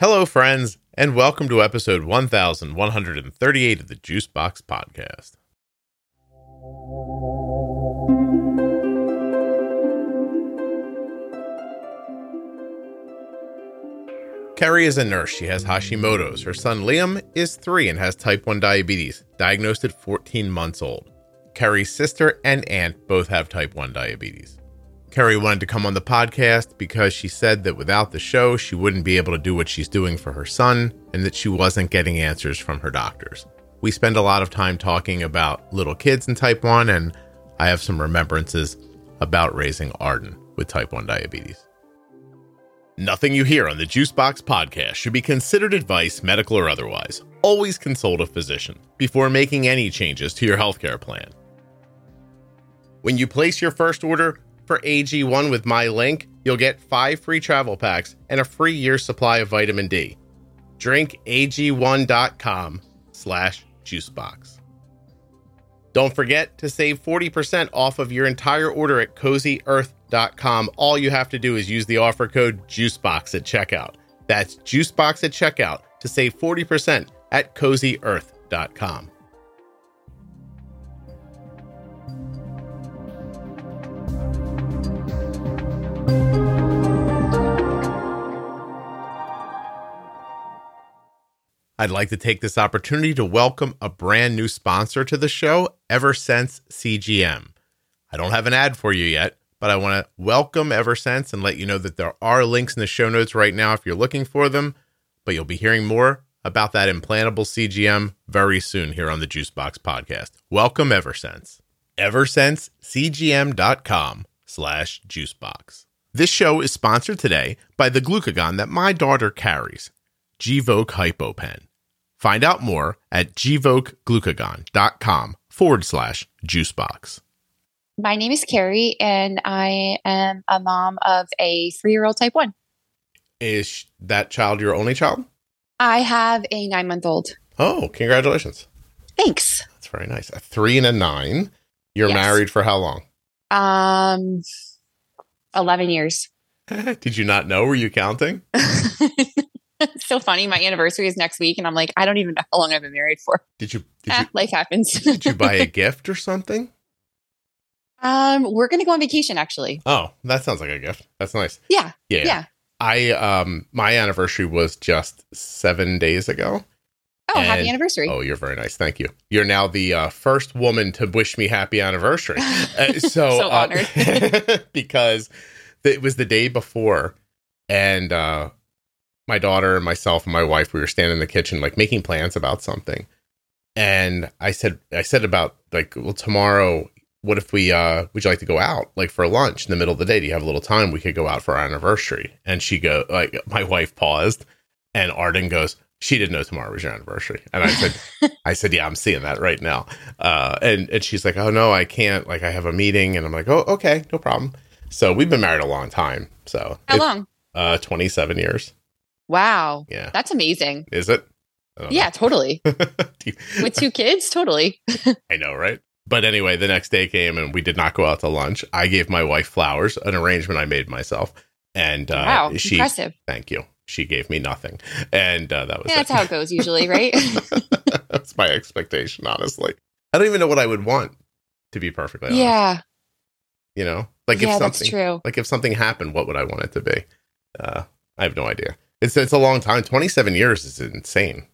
Hello, friends, and welcome to episode 1138 of the Juicebox Podcast. Kerrie is a nurse. She has Hashimoto's. Her son Liam is three and has type 1 diabetes, diagnosed at 14 months old. Kerrie's sister and aunt both have type 1 diabetes. Kerrie wanted to come on the podcast because she said that without the show, she wouldn't be able to do what she's doing for her son and that she wasn't getting answers from her doctors. We spend a lot of time talking about little kids in type 1, and I have some remembrances about raising Arden with type 1 diabetes. Nothing you hear on the Juicebox podcast should be considered advice, medical or otherwise. Always consult a physician before making any changes to your healthcare plan. When you place your first order for AG1 with my link, you'll get five free travel packs and a free year supply of vitamin D. Drinkag1.com slash juicebox. Don't forget to save 40% off of your entire order at cozyearth.com. All you have to do is use the offer code JUICEBOX at checkout. That's JUICEBOX at checkout to save 40% at cozyearth.com. I'd like to take this opportunity to welcome a brand new sponsor to the show, Eversense CGM. I don't have an ad for you yet, but I want to welcome Eversense and let you know that there are links in the show notes right now if you're looking for them, but you'll be hearing more about that implantable CGM very soon here on the Juicebox podcast. Welcome Eversense. EversenseCGM.com slash juicebox. This show is sponsored today by the glucagon that my daughter carries, Gvoke HypoPen. Find out more at gvokeglucagon.com forward slash juicebox. My name is Kerrie, and I am a mom of a three year old type 1. Is that child your only child? I have a nine month old. Oh, congratulations. Thanks. That's very nice. A three and a nine. You're Yes. married for how long? Um, 11 years. Did you not know? Were you counting? it's so funny. My anniversary is next week, and I'm like, I don't even know how long I've been married for. Did you did Eh, you life happens. did you buy a gift or something? um, we're going to go on vacation, actually. Oh, that sounds like a gift. That's nice. Yeah. Yeah. Yeah. I um my anniversary was just 7 days ago. Oh, happy anniversary. Oh, you're very nice. Thank you. You're now the uh, first woman to wish me happy anniversary. Uh, so So uh, honored. because it was the day before, and uh, my daughter and myself and my wife we were standing in the kitchen like making plans about something, and I said I said about like well tomorrow. What if we uh would you like to go out like for lunch in the middle of the day? Do you have a little time? We could go out for our anniversary. And she go like my wife paused and Arden goes, She didn't know tomorrow was your anniversary. And I said I said, Yeah, I'm seeing that right now. Uh and, and she's like, Oh no, I can't, like I have a meeting and I'm like, Oh, okay, no problem. So we've been married a long time. So how long? Uh twenty seven years. Wow. Yeah. That's amazing. Is it? Don't know. Yeah, totally. You- With two kids, totally. I know, right? But anyway, the next day came and we did not go out to lunch. I gave my wife flowers, an arrangement I made myself, and uh, wow. she Impressive. thank you. She gave me nothing, and uh, that was Yeah, that's how it goes usually, right? that's my expectation, honestly. I don't even know what I would want to be perfectly honest. yeah. you know, like yeah, if that's something, true. like if something happened, what would I want it to be? Uh, I have no idea. It's it's a long time. Twenty seven years is insane.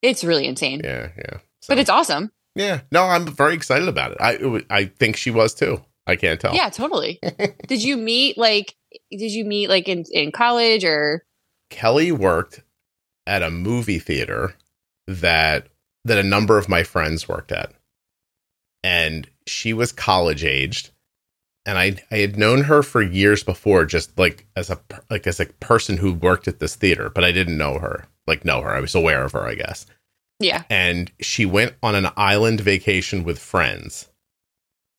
It's really insane. Yeah, yeah. So, But it's awesome. yeah. No, I'm very excited about it. I it I think she was too. I can't tell. Yeah, totally. did you meet like did you meet like in, in college or Kelly worked at a movie theater that that a number of my friends worked at. And she was college aged and I I had known her for years before just like as a like as a person who worked at this theater, but I didn't know her. Like know her. I was aware of her, I guess. yeah. And she went on an island vacation with friends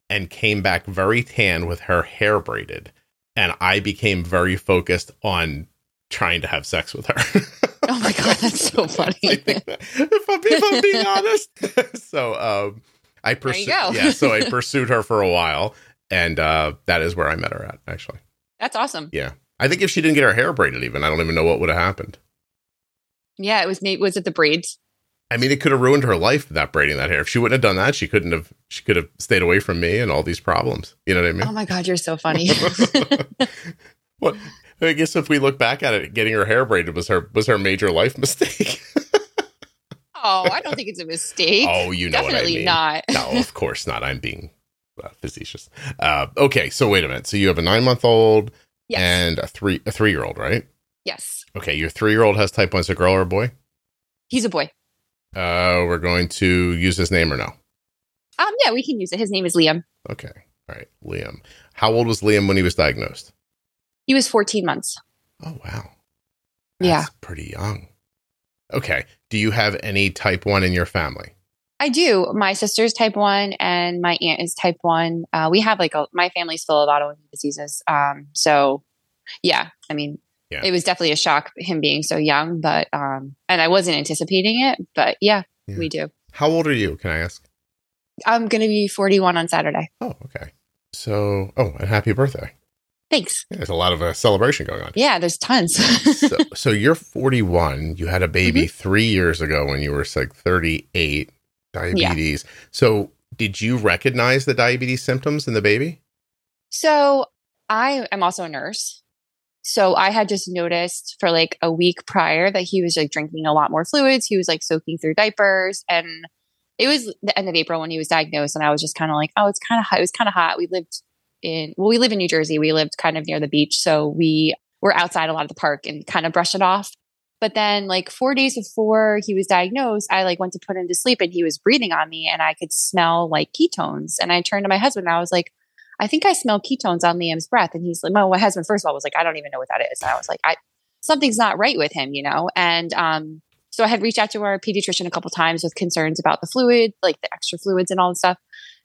and came back very tan with her hair braided. And I became very focused on trying to have sex with her. Oh my God, that's so funny. I think that- if, I'm, if I'm being honest. so um, I pursued. yeah, so I pursued her for a while, and uh, that is where I met her at. Actually, That's awesome. yeah. I think if she didn't get her hair braided, even I don't even know what would have happened. Yeah, it was Nate. Was it the braids? I mean, it could have ruined her life that braiding that hair. If she wouldn't have done that, she couldn't have. She could have stayed away from me and all these problems. You know what I mean? Oh my god, you're so funny. what? I guess if we look back at it, getting her hair braided was her was her major life mistake. oh, I don't think it's a mistake. Oh, you know Definitely what I mean. not. no, of course not. I'm being uh, facetious. Uh, okay, so wait a minute. So you have a nine month old Yes. and a three a three year old, right? yes. Okay, your three year old has type one. Is a girl or a boy? He's a boy. Uh, we're going to use his name or no? Um, yeah, we can use it. His name is Liam. Okay, all right, Liam. How old was Liam when he was diagnosed? He was 14 months. Oh wow, Yeah. Pretty young. Okay, do you have any type one in your family? I do. My sister's type one, and my aunt is type one. Uh, we have like a, my family's full of autoimmune diseases. Um, so yeah, I mean, Yeah. it was definitely a shock him being so young, but um, and I wasn't anticipating it, but yeah, Yeah. we do. How old are you? Can I ask? I'm gonna be 41 on Saturday. Oh, okay. So, oh, and happy birthday. Thanks. There's a lot of uh, celebration going on. Yeah, there's tons. so, so you're 41. You had a baby Mm-hmm. three years ago when you were like 38, diabetes. So, did you recognize the diabetes symptoms in the baby? So I am also a nurse. So I had just noticed for like a week prior that he was like drinking a lot more fluids. He was like soaking through diapers and it was the end of April when he was diagnosed and I was just kind of like, oh, it's kind of hot. It was kind of hot. We lived in well, we live in New Jersey. We lived kind of near the beach, so we were outside a lot of the park and kind of brushed it off. But then like 4 days before he was diagnosed, I like went to put him to sleep and he was breathing on me and I could smell like ketones and I turned to my husband and I was like I think I smell ketones on Liam's breath. And he's like, well, my husband, first of all, was like, I don't even know what that is. And I was like, I, something's not right with him, you know? And, um, so I had reached out to our pediatrician a couple times with concerns about the fluid, like the extra fluids and all this stuff.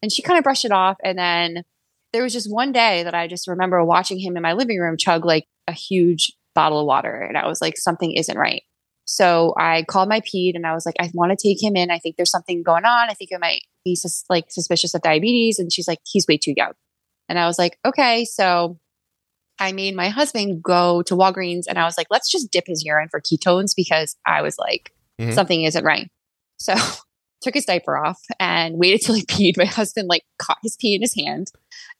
And she kind of brushed it off. And then there was just one day that I just remember watching him in my living room chug like a huge bottle of water. And I was like, something isn't right. So I called my ped and I was like, I want to take him in. I think there's something going on. I think it might be sus- like suspicious of diabetes. And she's like, he's way too young. And I was like, okay. So I made my husband go to Walgreens and I was like, let's just dip his urine for ketones because I was like, Mhm. something isn't right. So took his diaper off and waited till he peed. My husband like caught his pee in his hand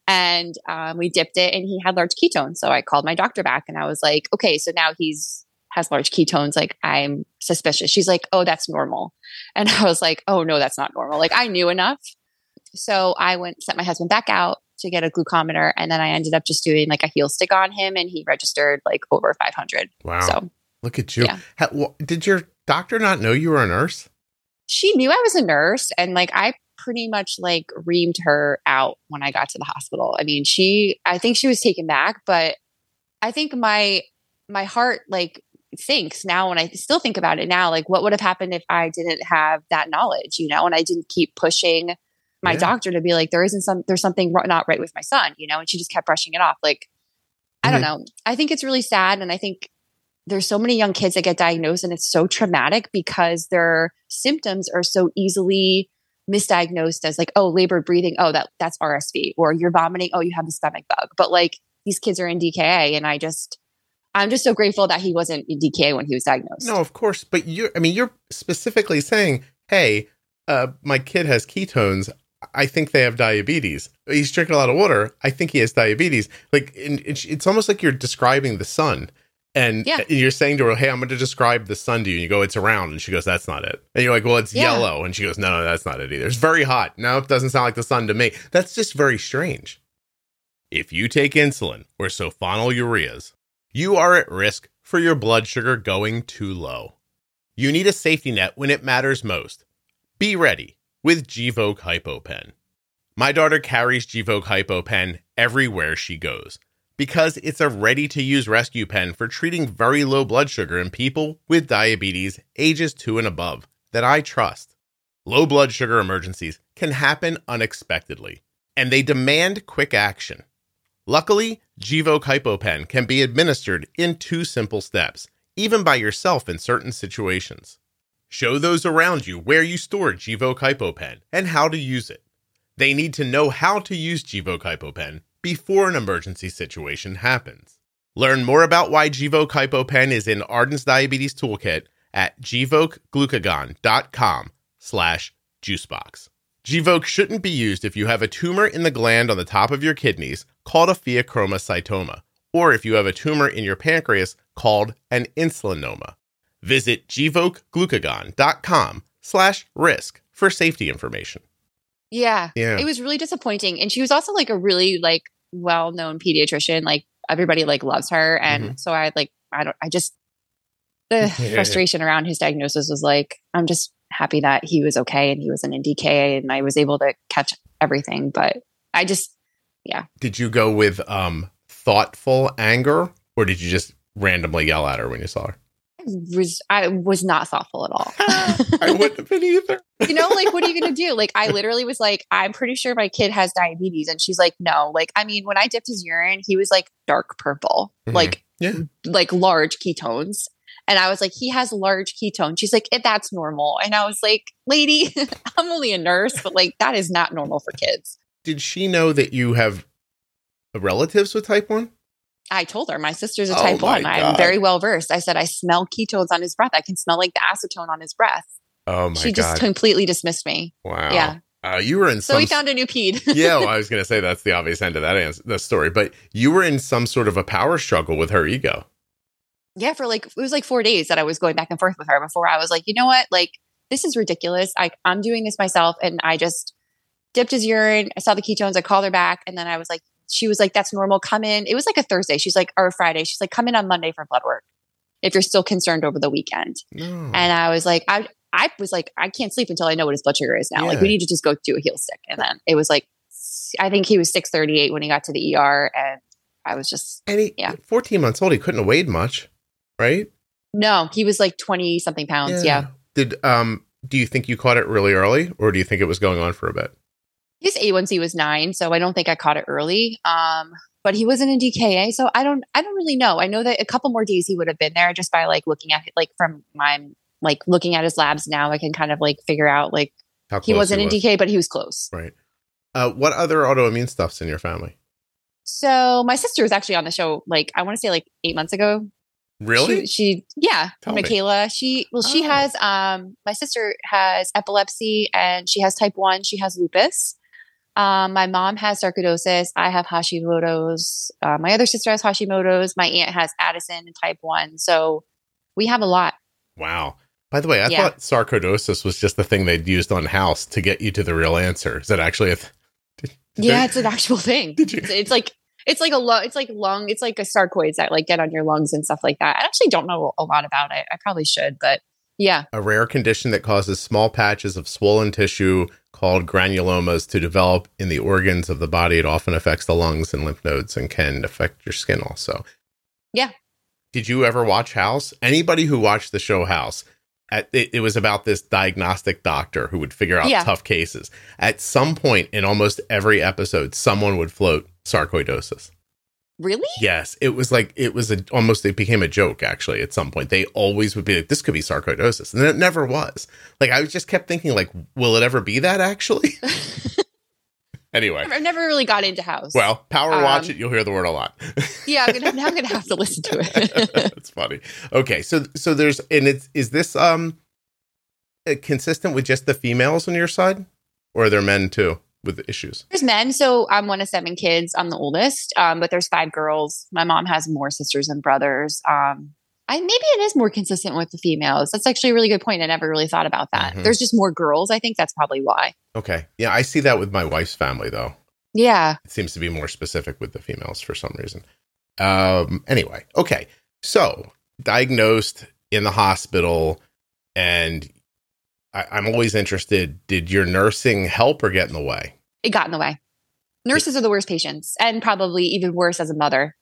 and um, we dipped it and he had large ketones. So I called my doctor back and I was like, okay, so now he's has large ketones. Like I'm suspicious. She's like, oh, that's normal. And I was like, oh no, that's not normal. Like I knew enough. So I went, sent my husband back out to get a glucometer. And then I ended up just doing like a heel stick on him and he registered like over 500. Wow. So Look at you. Yeah. Wha- did your doctor not know you were a nurse? she knew I was a nurse and like I pretty much like reamed her out when I got to the hospital. I mean, she I think she was taken back, but I think my my heart like thinks now when I still think about it now, like what would have happened if I didn't have that knowledge, you know, and I didn't keep pushing my Yeah. doctor to be like, there isn't some there's something not right with my son, you know, and she just kept brushing it off. Like, I don't mm-hmm. know. I think it's really sad. And I think there's so many young kids that get diagnosed and it's so traumatic because their symptoms are so easily misdiagnosed as like, oh, labored breathing, oh, that that's RSV, or you're vomiting, oh, you have the stomach bug. But like these kids are in DKA, and I just I'm just so grateful that he wasn't in DKA when he was diagnosed. No, of course. But you're, I mean, you're specifically saying, hey, uh, my kid has ketones. I think they have diabetes. He's drinking a lot of water. I think he has diabetes. Like, and it's, it's almost like you're describing the sun. And Yeah. you're saying to her, hey, I'm going to describe the sun to you. And you go, it's around. And she goes, that's not it. And you're like, well, it's Yeah. yellow. And she goes, no, no, that's not it either. It's very hot. No, it doesn't sound like the sun to me. That's just very strange. If you take insulin or sulfonylureas, you are at risk for your blood sugar going too low. You need a safety net when it matters most. Be ready with Gvoke HypoPen. My daughter carries Gvoke HypoPen everywhere she goes because it's a ready to use rescue pen for treating very low blood sugar in people with diabetes ages 2 and above that I trust. Low blood sugar emergencies can happen unexpectedly, and they demand quick action. Luckily, Gvoke HypoPen can be administered in two simple steps, even by yourself in certain situations. Show those around you where you store Gvoke HypoPen and how to use it. They need to know how to use Gvoke HypoPen before an emergency situation happens. Learn more about why Gvoke HypoPen is in Arden's Diabetes Toolkit at gvokeglucagon.com slash juicebox. Gvoke shouldn't be used if you have a tumor in the gland on the top of your kidneys called a pheochromocytoma, or if you have a tumor in your pancreas called an insulinoma. Visit gvokeglucagon.com slash risk for safety information. Yeah. Yeah. It was really disappointing. And she was also like a really like well known pediatrician. Like everybody like loves her. And so I like I don't I just the Yeah. frustration around his diagnosis was like, I'm just happy that he was okay and he wasn't in DKA and I was able to catch everything. But I just yeah. Did you go with um thoughtful anger or did you just randomly yell at her when you saw her? Was I was not thoughtful at all. I wouldn't have been either. you know, like, what are you going to do? Like, I literally was like, I'm pretty sure my kid has diabetes. And she's like, no. Like, I mean, when I dipped his urine, he was like dark purple, Mhm. like, Yeah. like large ketones. And I was like, he has large ketones. She's like, "Eh, that's normal. And I was like, lady, I'm only a nurse, but like, that is not normal for kids. Did she know that you have relatives with type 1? I told her my sister's a Oh type my one. I'm very well versed. I said, I smell ketones on his breath. I can smell like the acetone on his breath. Oh my God. she just completely dismissed me. wow. Yeah. Uh, you were in So we found a new peed. yeah, well, I was going to say that's the obvious end of that answer, the story, but you were in some sort of a power struggle with her ego. yeah, for like it was like four days that I was going back and forth with her before I was like, you know what, like this is ridiculous. I I'm doing this myself, and I just dipped his urine. I saw the ketones. I called her back, and then I was like, she was like, that's normal. Come in. It was like a Thursday. She's like, or a Friday. She's like, come in on Monday for blood work if you're still concerned over the weekend. No. And I was like, I I was like, I can't sleep until I know what his blood sugar is now. Like we need to just go do a heel stick. And then it was like, I think he was six thirty eight when he got to the ER, and I was just and he, yeah. 14 months old, he couldn't have weighed much, right? no, he was like twenty something pounds. yeah. Did um do you think you caught it really early or do you think it was going on for a bit? His A1C was nine, so I don't think I caught it early. Um, but he wasn't in DKA, so I don't I don't really know. I know that a couple more days he would have been there just by like looking at it, like from my like looking at his labs now, I can kind of like figure out like How he wasn't in was. DKA, but he was close. Right. Uh, what other autoimmune stuff's in your family? So my sister was actually on the show like I want to say like eight months ago. Really? She, she yeah, Tell me. Michaela. She well, she Oh. has um my sister has epilepsy and she has type one. She has lupus. Um, my mom has sarcoidosis. I have Hashimoto's. Uh, my other sister has Hashimoto's. My aunt has Addison and type one. So we have a lot. wow. By the way, I Yeah. thought sarcoidosis was just the thing they'd used on House to get you to the real answer. Is that actually a th- Yeah, it's an actual thing. Did you? It's, it's like it's like a lung. It's like lung. It's like a sarcoids that like get on your lungs and stuff like that. I actually don't know a lot about it. I probably should, but yeah. a rare condition that causes small patches of swollen tissue called granulomas to develop in the organs of the body. It often affects the lungs and lymph nodes and can affect your skin also. Yeah. Did you ever watch House? Anybody who watched the show House, at, it, it was about this diagnostic doctor who would figure out Yeah. tough cases. At some point in almost every episode, someone would float sarcoidosis. Really? Yes, it was like it was a almost it became a joke actually at some point. They always would be like, this could be sarcoidosis. And it never was. Like I just kept thinking, like, will it ever be that actually? anyway. I've never really got into house. Well, power watch Um, it, you'll hear the word a lot. yeah, I'm gonna, now I'm gonna have to listen to it. That's funny. Okay, so so there's and it's is this um consistent with just the females on your side? Or are there men too with the issues? there's men, so I'm one of seven kids. I'm the oldest, um, but there's five girls. My mom has more sisters and brothers. Um, I maybe it is more consistent with the females. That's actually a really good point. I never really thought about that. Mhm. There's just more girls. I think that's probably why. Okay. Yeah, I see that with my wife's family though. Yeah. It seems to be more specific with the females for some reason. Um, anyway, okay. So diagnosed in the hospital, and I, I'm always interested. Did your nursing help or get in the way? it got in the way. Nurses are the worst patients, and probably even worse as a mother.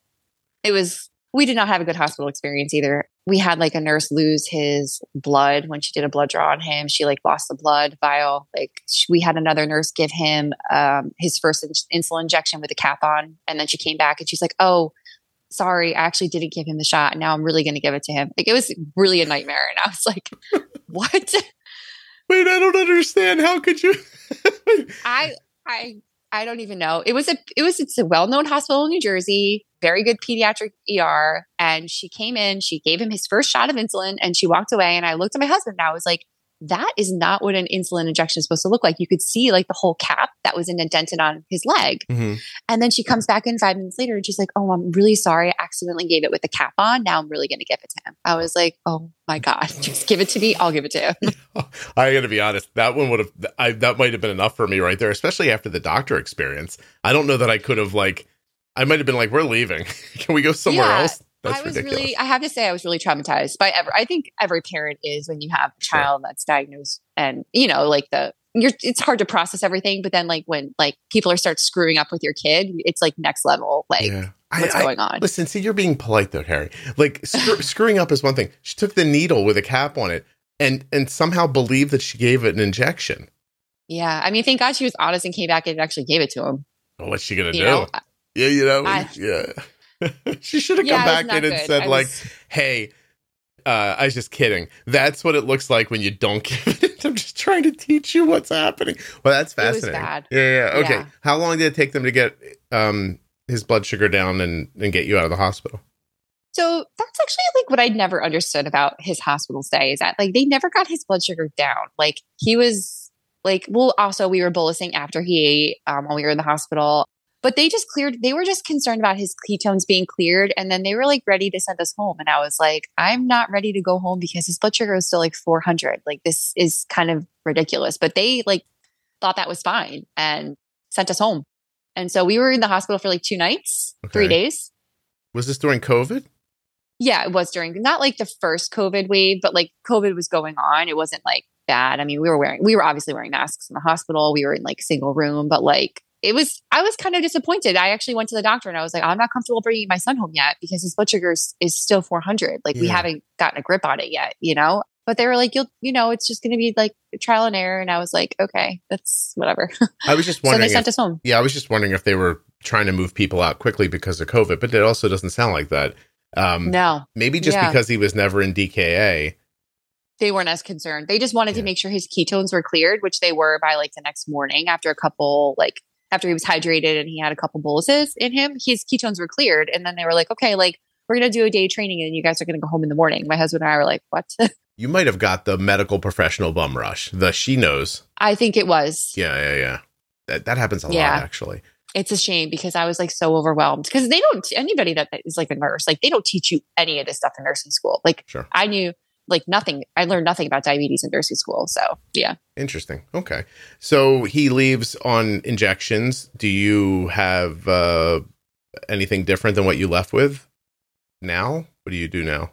It was, we did not have a good hospital experience either. We had like a nurse lose his blood when she did a blood draw on him. She like lost the blood vial. Like sh- we had another nurse give him um, his first in- insulin injection with a cap on. And then she came back and she's like, oh, sorry, I actually didn't give him the shot. And now I'm really going to give it to him. Like it was really a nightmare. And I was like, what? Wait, I don't understand. How could you? I I I don't even know. It was a it was it's a well-known hospital in New Jersey, very good pediatric ER. And she came in, she gave him his first shot of insulin and she walked away. And I looked at my husband and I was like, that is not what an insulin injection is supposed to look like. You could see like the whole cap that was indented on his leg. Mhm. And then she comes back in five minutes later and she's like, Oh, I'm really sorry. I accidentally gave it with the cap on. Now I'm really going to give it to him. I was like, Oh my God, just give it to me. I'll give it to him. I got to be honest. That one would have. I, that might have been enough for me right there, especially after the doctor experience. I don't know that I could have like. I might have been like, "We're leaving. Can we go somewhere Yeah, else?" That's I was ridiculous. really, I have to say, I was really traumatized by ever. I think every parent is when you have a Sure. child that's diagnosed and, you know, like the, you're, it's hard to process everything. But then, like, when like people are start screwing up with your kid, it's like next level, like, yeah. What's I- going on? Listen, see, you're being polite though, Kerrie. Like screw, screwing up is one thing. She took the needle with a cap on it and and somehow believed that she gave it an injection. Yeah. I mean, thank God she was honest and came back and actually gave it to him. Well, what's she gonna You do? know, yeah, you know, I- yeah. she should have yeah, come back in and good. said I like, was- "Hey, uh, I was just kidding. That's what it looks like when you don't give it. I'm just trying to teach you what's happening." Well, that's fascinating. bad. Yeah, yeah. Okay. Yeah. How long did it take them to get um his blood sugar down and and get you out of the hospital? So that's actually like what I never understood about his hospital stay is that like they never got his blood sugar down. Like he was like, well, also we were bolusing after he ate um, while we were in the hospital, but they just cleared. They were just concerned about his ketones being cleared, and then they were like ready to send us home. And I was like, I'm not ready to go home because his blood sugar is still like 400. Like this is kind of ridiculous. But they like thought that was fine and sent us home. And so we were in the hospital for like two nights, three days. Was this during COVID? Yeah, it was during not like the first COVID wave, but like COVID was going on. It wasn't like bad. I mean, we were wearing, we were obviously wearing masks in the hospital. We were in like single room, but like it was, I was kind of disappointed. I actually went to the doctor and I was like, I'm not comfortable bringing my son home yet because his blood sugar is, is still 400. Like we haven't gotten a grip on it yet, you know? But they were like, you'll, you know, it's just going to be like trial and error. And I was like, okay, that's whatever. I was just so they wondering. sent if, us home. yeah, I was just wondering if they were trying to move people out quickly because of COVID, but it also doesn't sound like that. Um, No, Maybe just Yeah. because he was never in DKA. they weren't as concerned. They just wanted Yeah. to make sure his ketones were cleared, which they were by like the next morning after a couple, like after he was hydrated and he had a couple boluses in him, his ketones were cleared. And then they were like, okay, like we're going to do a day training and you guys are going to go home in the morning. My husband and I were like, what? You might have got the medical professional bum rush. The she knows. I think it was. Yeah, yeah, yeah. That that happens a Yeah. lot actually. It's a shame because I was like so overwhelmed because they don't, anybody that is like a nurse, like they don't teach you any of this stuff in nursing school. Like Sure. I knew like nothing. I learned nothing about diabetes in nursing school. So yeah. Interesting. Okay. So he leaves on injections. Do you have uh, anything different than what you left with now? What do you do now?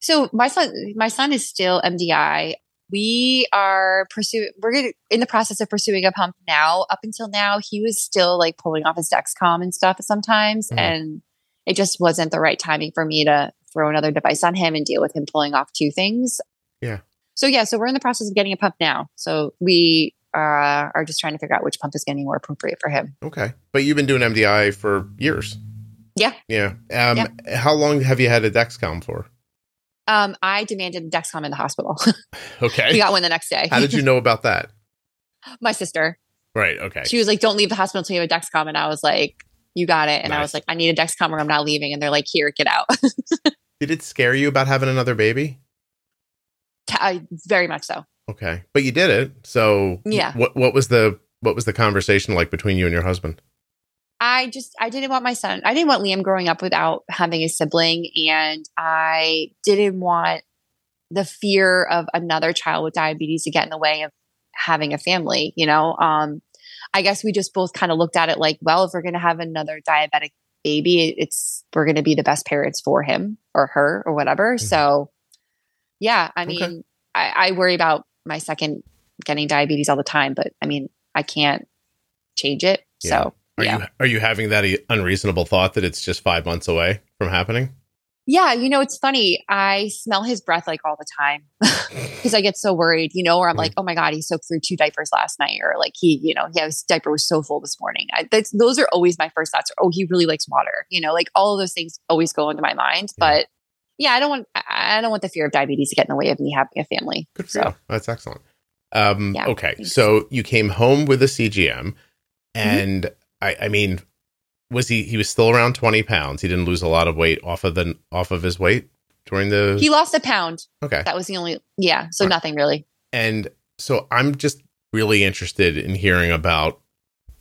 So my son, my son is still MDI. We are pursuing. We're in the process of pursuing a pump now. Up until now, he was still like pulling off his Dexcom and stuff sometimes, Mhm. and it just wasn't the right timing for me to throw another device on him and deal with him pulling off two things. Yeah. So yeah, so we're in the process of getting a pump now. So we uh, are just trying to figure out which pump is getting more appropriate for him. Okay. But you've been doing MDI for years. Yeah. Yeah. Um, How long have you had a Dexcom for? Um, I demanded Dexcom in the hospital. Okay. we got one the next day. How did you know about that? My sister. Right. Okay. she was like, "Don't leave the hospital until you have a Dexcom," and I was like, "You got it." And I was like, "I need a Dexcom, or I'm not leaving." And they're like, "Here, get out." Did it scare you about having another baby? I, very much so. Okay. But you did it. So Yeah. What What was the What was the conversation like between you and your husband? I just I didn't want my son. I didn't want Liam growing up without having a sibling, and I didn't want the fear of another child with diabetes to get in the way of having a family. You know, um, I guess we just both kind of looked at it like, well, if we're going to have another diabetic baby, it's we're going to be the best parents for him or her or whatever. Mm-hmm. So, yeah, I Okay. mean, I, I worry about my second getting diabetes all the time, but I mean, I can't change it. Yeah. So. Are Yeah. you Are you having that unreasonable thought that it's just five months away from happening? Yeah, you know, it's funny. I smell his breath like all the time because I get so worried, you know, or I'm like, oh my God, he soaked through two diapers last night. Or like he, you know, yeah, his diaper was so full this morning. I, that's, those are always my first thoughts. Or, oh, he really likes water. You know, like all of those things always go into my mind. But yeah, I don't want, I don't want the fear of diabetes to get in the way of me having a family. Good for So you. That's excellent. Um, Yeah, okay, thanks. so you came home with a CGM. and I, I mean, was he he was still around twenty pounds? He didn't lose a lot of weight off of the off of his weight during the. He lost a pound. okay, That was the only. Yeah. So Right. nothing really. and so I'm just really interested in hearing about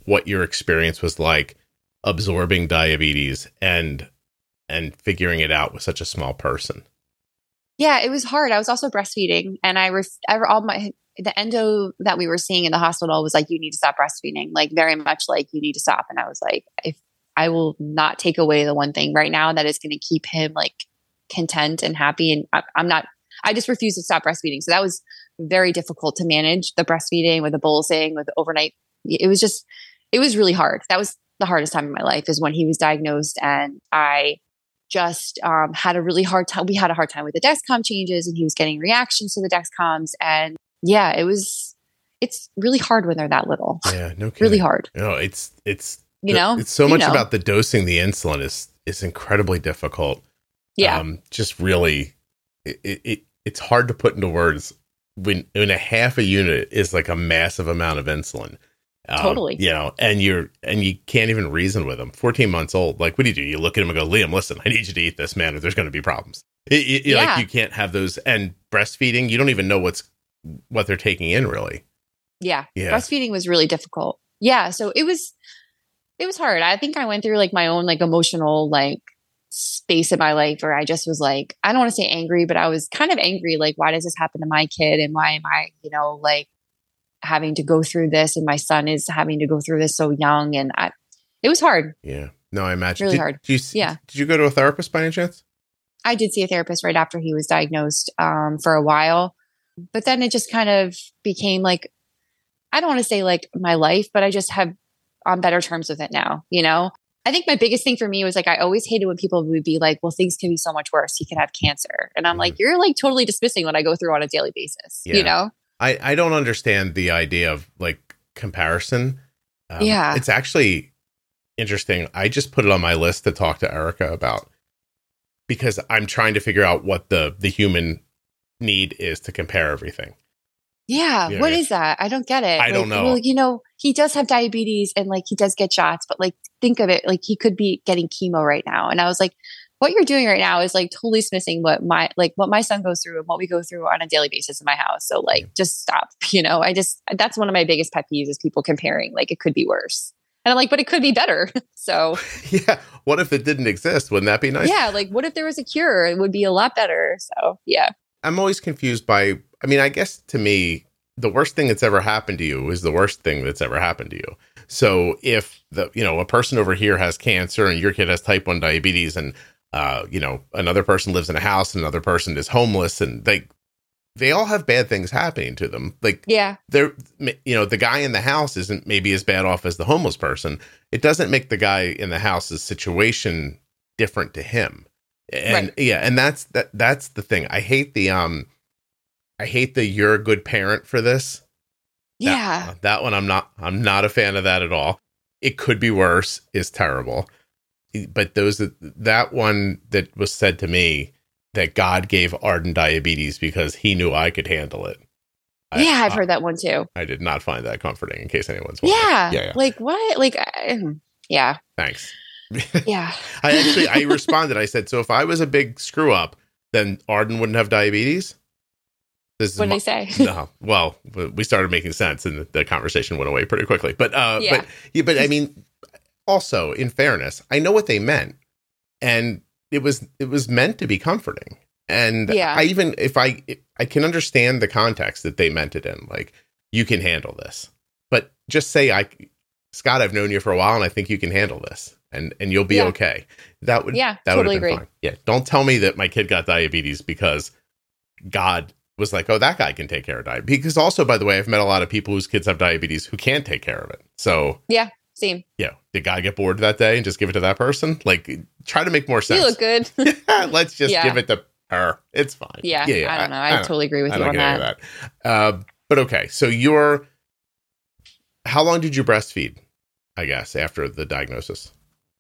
what your experience was like absorbing diabetes and and figuring it out with such a small person. Yeah, it was hard. I was also breastfeeding, and I ref- ever all my the endo that we were seeing in the hospital was like, you need to stop breastfeeding, like very much like you need to stop. And I was like, if I will not take away the one thing right now that is going to keep him like content and happy, and I, I'm not. I just refuse to stop breastfeeding. So that was very difficult to manage the breastfeeding with the bolusing with the overnight. It was just, it was really hard. That was the hardest time in my life is when he was diagnosed, and I just um, had a really hard time. We had a hard time with the Dexcom changes, and he was getting reactions to the Dexcoms. And yeah, it was. It's really hard when they're that little. Yeah, no kidding. really hard. No, it's it's You know. it's so You much know. about the dosing the insulin is is incredibly difficult. Yeah. um, just really it, it, it it's hard to put into words when when a half a unit is like a massive amount of insulin Um, Totally. you know and you're and you can't even reason with them 14 months old like what do you do you look at him and go liam listen i need you to eat this man or there's going to be problems it- it- Yeah. like you can't have those and breastfeeding you don't even know what's what they're taking in really yeah. Yeah. Breastfeeding was really difficult. Yeah. So it was. It was hard. I think I went through like my own like emotional like space in my life where I just was like, I don't want to say angry, but I was kind of angry. Like, why does this happen to my kid? And why am I, you know, like having to go through this? And my son is having to go through this so young. And I, it was hard. yeah no i imagine Really did, hard. did you, Yeah. did you go to a therapist by any chance I did see a therapist right after he was diagnosed um, for a while, but then it just kind of became like, I don't want to say like my life, but I just have on better terms with it now. You know, I think my biggest thing for me was like I always hated when people would be like, "Well, things can be so much worse. He could have cancer," and I'm like, "You're like totally dismissing what I go through on a daily basis." Yeah. You know? I, I don't understand the idea of like comparison. Um, Yeah. It's actually interesting. I just put it on my list to talk to Erica about because I'm trying to figure out what the the human need is to compare everything. Yeah. Yeah, What yeah. is that? I don't get it. I don't know. Well, you know, he does have diabetes and like he does get shots, but like think of it like he could be getting chemo right now. And I was like, what you're doing right now is like totally dismissing what my like what my son goes through and what we go through on a daily basis in my house. So like just stop. You know, I just that's one of my biggest pet peeves is people comparing like it could be worse. And I'm like, but it could be better. so yeah. What if it didn't exist? Wouldn't that be nice? yeah, like what if there was a cure? It would be a lot better. So yeah. I'm always confused by I mean, I guess to me, the worst thing that's ever happened to you is the worst thing that's ever happened to you. So if the you know, a person over here has cancer and your kid has type 1 diabetes and uh, you know, another person lives in a house and another person is homeless and they they all have bad things happening to them. Like Yeah. they're you know, the guy in the house isn't maybe as bad off as the homeless person. It doesn't make the guy in the house's situation different to him. And Right. yeah, and that's that that's the thing. I hate the um I hate the you're a good parent for this. That- Yeah. That one I'm not I'm not a fan of that at all. It could be worse is terrible. But those that one that was said to me that God gave Arden diabetes because he knew I could handle it. I- yeah, I've I- heard that one too. I did not find that comforting in case anyone's wondering. Yeah. Yeah, yeah. Like what? Like I- mm, yeah. Thanks. Yeah. I actually I responded. I said, so if I was a big screw up, then Arden wouldn't have diabetes. This is What did my- they say? no. Well, we started making sense, and the, the conversation went away pretty quickly. But uh, Yeah. but yeah, but I mean, also in fairness, I know what they meant, and it was it was meant to be comforting. And Yeah. I even if I I can understand the context that they meant it in, like you can handle this, but just say I, Scott, I've known you for a while, and I think you can handle this, and and you'll be Yeah. okay. That would Yeah, that totally would have been agree. fine. Yeah, don't tell me that my kid got diabetes because God was like, oh, that guy can take care of diabetes. Because also, by the way, I've met a lot of people whose kids have diabetes who can't take care of it. So, yeah, Same. yeah, did God get bored that day and just give it to that person? Like, try to make more sense. You look good. Let's just Yeah. give it to her. It's fine. yeah, yeah, I don't know. I, totally agree with I you don't on that. that. Uh, but okay, so you're. How long did you breastfeed? I guess after the diagnosis.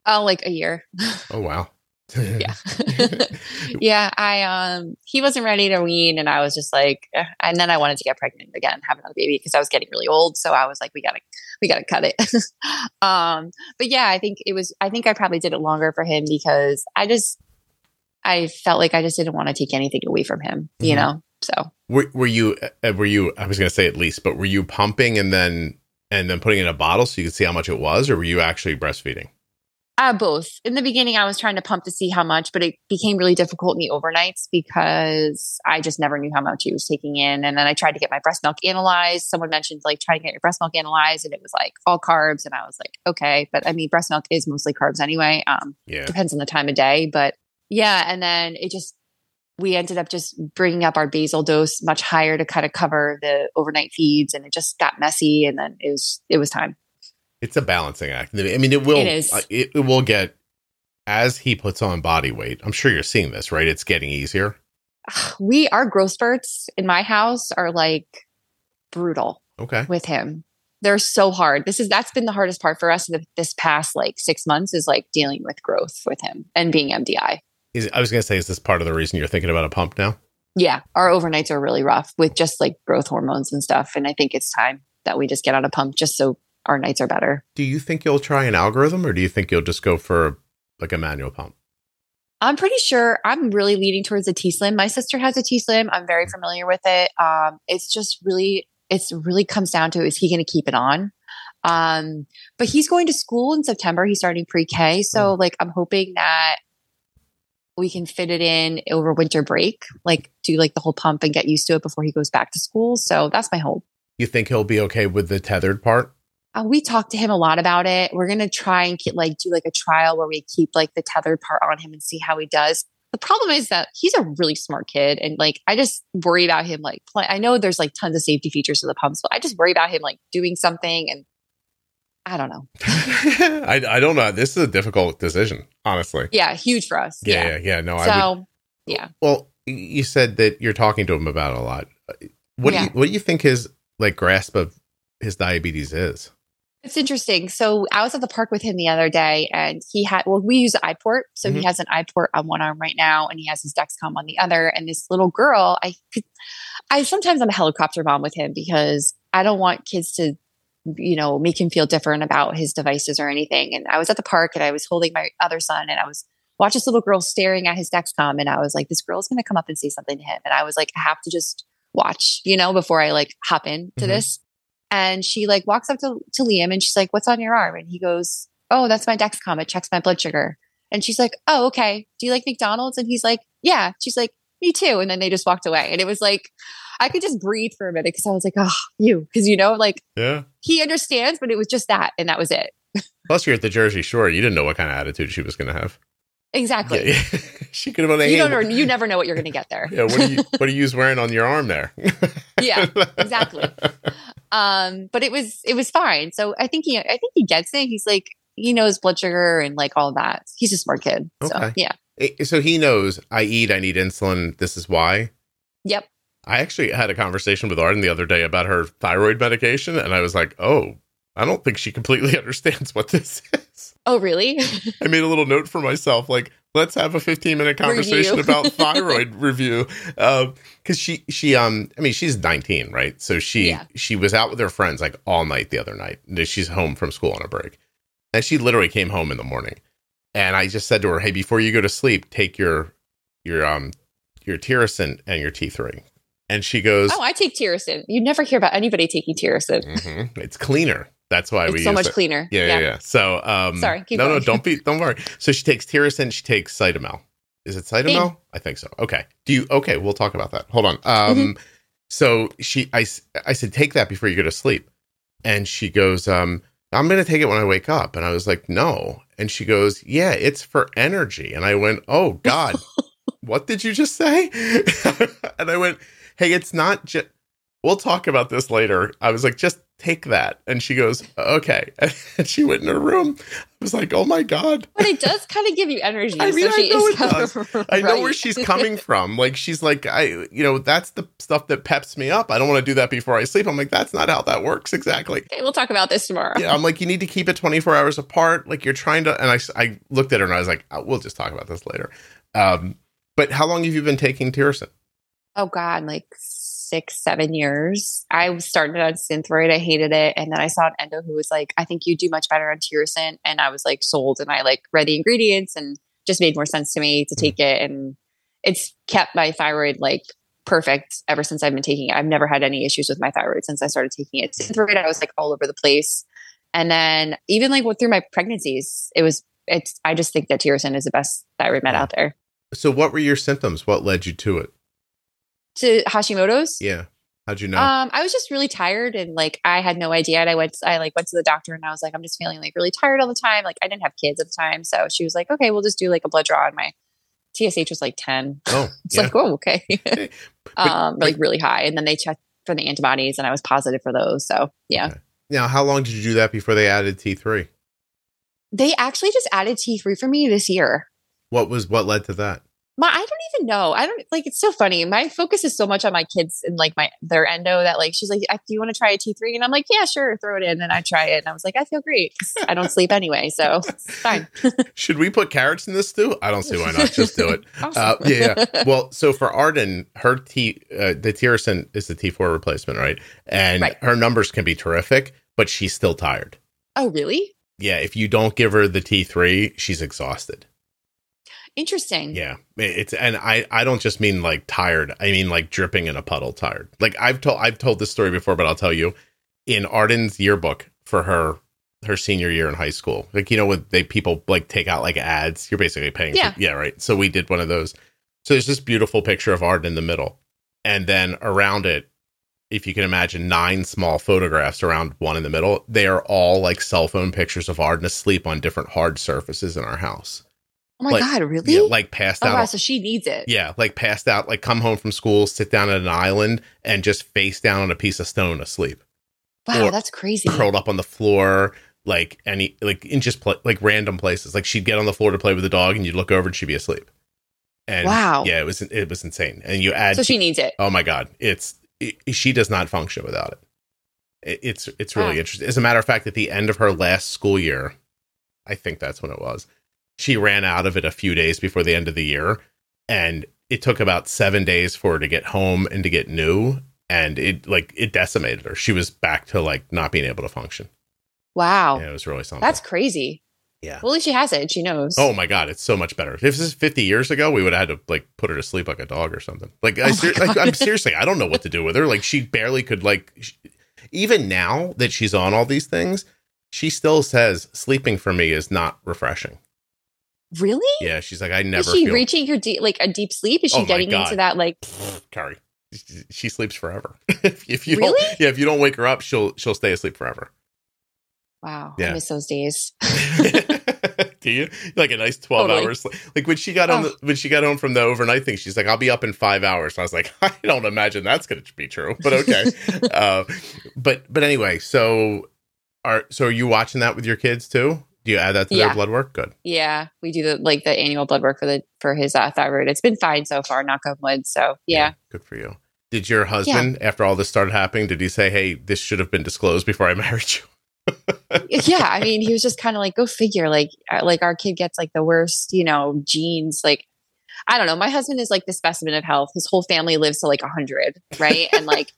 Oh, like a year. Oh wow. Yeah. yeah. I, um, he wasn't ready to wean. And I was just like, eh. and then I wanted to get pregnant again, have another baby because I was getting really old. So I was like, we gotta, we gotta cut it. um, but yeah, I think it was, I think I probably did it longer for him because I just, I felt like I just didn't want to take anything away from him, mm-hmm. you know? So were, were you, uh, were you, I was going to say at least, but were you pumping and then, and then putting in a bottle so you could see how much it was, or were you actually breastfeeding? Uh, both. In the beginning, I was trying to pump to see how much, but it became really difficult in the overnights because I just never knew how much he was taking in. And then I tried to get my breast milk analyzed. Someone mentioned like trying to get your breast milk analyzed, and it was like all carbs. And I was like, okay, but I mean, breast milk is mostly carbs anyway. Um, yeah. Depends on the time of day, but yeah. And then it just we ended up just bringing up our basal dose much higher to kind of cover the overnight feeds, and it just got messy. And then it was it was time. It's a balancing act. I mean, it will. It is. Uh, it, it will get as he puts on body weight. I'm sure you're seeing this, right? It's getting easier. We our growth spurts in my house are like brutal. Okay. With him, they're so hard. This is that's been the hardest part for us this past like six months is like dealing with growth with him and being MDI. Is, I was going to say, is this part of the reason you're thinking about a pump now? Yeah, our overnights are really rough with just like growth hormones and stuff, and I think it's time that we just get on a pump just so our nights are better. Do you think you'll try an algorithm or do you think you'll just go for like a manual pump? I'm pretty sure I'm really leaning towards a T Slim. My sister has a T Slim. I'm very familiar with it. Um, it's just really, it's really comes down to is he going to keep it on? Um, but he's going to school in September. He's starting pre K. So, mm. like, I'm hoping that we can fit it in over winter break, like do like the whole pump and get used to it before he goes back to school. So, that's my hope. You think he'll be okay with the tethered part? Uh, we talked to him a lot about it. We're going to try and get, like do like a trial where we keep like the tethered part on him and see how he does. The problem is that he's a really smart kid, and like I just worry about him. Like play, I know there's like tons of safety features to the pumps, but I just worry about him like doing something, and I don't know. I I don't know. This is a difficult decision, honestly. Yeah, huge for us. Yeah, yeah, yeah. yeah no, so would, yeah. Well, you said that you're talking to him about it a lot. What yeah. do you what do you think his like grasp of his diabetes is? It's interesting. So I was at the park with him the other day and he had, well, we use iPort. So mm-hmm. he has an iPort on one arm right now and he has his Dexcom on the other. And this little girl, I could, I sometimes I'm a helicopter mom with him because I don't want kids to, you know, make him feel different about his devices or anything. And I was at the park and I was holding my other son and I was watch this little girl staring at his Dexcom. And I was like, this girl's going to come up and say something to him. And I was like, I have to just watch, you know, before I like hop into mm-hmm. this. And she like walks up to, to Liam and she's like, What's on your arm? And he goes, Oh, that's my Dexcom. It checks my blood sugar. And she's like, Oh, okay. Do you like McDonald's? And he's like, Yeah. She's like, Me too. And then they just walked away. And it was like, I could just breathe for a minute because I was like, Oh, you. Because, you know, like, yeah, he understands, but it was just that. And that was it. Plus, you're at the Jersey Shore. You didn't know what kind of attitude she was going to have. Exactly. Yeah, yeah. she could have been. You don't know. You never know what you're going to get there. yeah. What are you? What are you wearing on your arm there? yeah. Exactly. Um, but it was it was fine. So I think he I think he gets it. He's like he knows blood sugar and like all that. He's a smart kid. Okay. So yeah. So he knows I eat, I need insulin. This is why. Yep. I actually had a conversation with Arden the other day about her thyroid medication, and I was like, "Oh, I don't think she completely understands what this is." Oh, really? I made a little note for myself, like, let's have a 15 minute conversation about thyroid review. Because um, she she um i mean she's 19 right? So she yeah. she was out with her friends like all night the other night. She's home from school on a break. And she literally came home in the morning. And i just said to her hey before you go to sleep take your your um your Tirosint and your t3 and she goes oh i take Tirosint. You never hear about anybody taking Tirosint. Mm-hmm. it's cleaner that's why it's we so much it. cleaner. Yeah, yeah, yeah. So, um, sorry. no, going. no, don't be, don't worry. So she takes Tirosint. She takes cytomel. Is it cytomel? I think so. Okay. Do you? Okay, we'll talk about that. Hold on. Um, mm-hmm. so she, I, I said, take that before you go to sleep, and she goes, um, I'm going to take it when I wake up, and I was like, no, and she goes, yeah, it's for energy, and I went, oh God, what did you just say? and I went, hey, it's not just we'll talk about this later. I was like, just take that. And she goes, okay. And she went in her room. I was like, oh my God. But it does kind of give you energy. I mean, so she I know is it does. of I know where she's coming from. Like, she's like, I, you know, that's the stuff that peps me up. I don't want to do that before I sleep. I'm like, that's not how that works exactly. Okay, we'll talk about this tomorrow. Yeah, I'm like, you need to keep it 24 hours apart. Like, you're trying to, and I, I looked at her and I was like, oh, we'll just talk about this later. Um, but how long have you been taking Tirosint? Oh God, like six, seven years. I started on Synthroid. I hated it. And then I saw an endo who was like, I think you do much better on Tirosint. And I was like sold. And I like read the ingredients and just made more sense to me to mm-hmm. take it. And it's kept my thyroid like perfect ever since I've been taking it. I've never had any issues with my thyroid since I started taking it. Synthroid, I was like all over the place. And then even like through my pregnancies, it was it's I just think that Tirosint is the best thyroid med mm. out there. So, what were your symptoms? What led you to it? To Hashimoto's? Yeah. How'd you know? Um, I was just really tired and like I had no idea. And I went, I like went to the doctor and I was like, I'm just feeling like really tired all the time. Like I didn't have kids at the time, so she was like, okay, we'll just do like a blood draw. And my TSH was like ten. oh, It's yeah. like, oh, okay, But- um, like really high. And then they checked for the antibodies, and I was positive for those. So yeah, Okay. now, how long did you do that before they added T3? they actually just added T three for me this year. What was what led to that? My, I don't even know. I don't like. It's so funny. My focus is so much on my kids and like my their endo that like she's like, "Do you want to try a T 3 And I'm like, "Yeah, sure, throw it in." And I try it, and I was like, "I feel great. I don't sleep anyway, so it's fine." Should we put carrots in this too? I don't see why not. Just do it. Awesome. Uh, yeah, yeah. Well, so for Arden, her T, uh, the Tirosint is the T4 replacement, right? And Right. her numbers can be terrific, but she's still tired. oh, really? Yeah, if you don't give her the T3, she's exhausted. Interesting. Yeah, it's and I I don't just mean like tired. I mean like dripping in a puddle tired. Like I've told I've told this story before, but I'll tell you. In Arden's yearbook for her her senior year in high school, like you know when they people like take out like ads, you're basically paying. Yeah. For, yeah, right. So we did one of those. So there's this beautiful picture of Arden in the middle, and then around it, if you can imagine, nine small photographs around one in the middle. They are all like cell phone pictures of Arden asleep on different hard surfaces in our house. Oh my Like, god, really? Yeah, like passed oh out. wow, so she needs it. Yeah, like passed out, like come home from school, sit down at an island, and just face down on a piece of stone asleep, Wow, Or that's crazy. curled up on the floor, like any, like in just pla like random places. Like she'd get on the floor to play with the dog, and you'd look over and she'd be asleep. And Wow. yeah, it was it was insane. And you add, So she needs it. oh my god, it's it, she does not function without it. It- It's it's really Wow. interesting. As a matter of fact, at the end of her last school year, I think that's when it was. She ran out of it a few days before the end of the year, and it took about seven days for her to get home and to get new, and it like it decimated her. She was back to like not being able to function. Wow. Yeah, it was really something. That's crazy. yeah. Well, at least she has it. She knows. Oh my god, it's so much better. If this is 50 years ago, we would have had to like put her to sleep like a dog or something. Like I Oh my ser- like I'm seriously, I don't know what to do with her. Like she barely could like sh even now that she's on all these things, she still says sleeping for me is not refreshing. Really? Yeah, she's like I never is she feel reaching her deep, like a deep sleep? Is she Oh getting into that like? Kerrie. She- sleeps forever. if, if you Really? don't, yeah, if you don't wake her up, she'll she'll stay asleep forever. Wow, Yeah. I miss those days. Do you like a nice twelve Totally. hours? Like when she got on Oh. the, when she got home from the overnight thing, she's like, "I'll be up in five hours." I was like, "I don't imagine that's going to be true," but okay. uh, but but anyway, so are so are you watching that with your kids too? Do you add that to their blood work? Good. Yeah, we do the like the annual blood work for the for his uh, thyroid. It's been fine so far. Knock on wood. So yeah. good for you. Did your husband, after all this started happening, did he say, "Hey, this should have been disclosed before I married you"? yeah i mean he was just kind of like go figure like uh, like our kid gets like the worst you know genes like i don't know my husband is like the specimen of health his whole family lives to like 100 right and like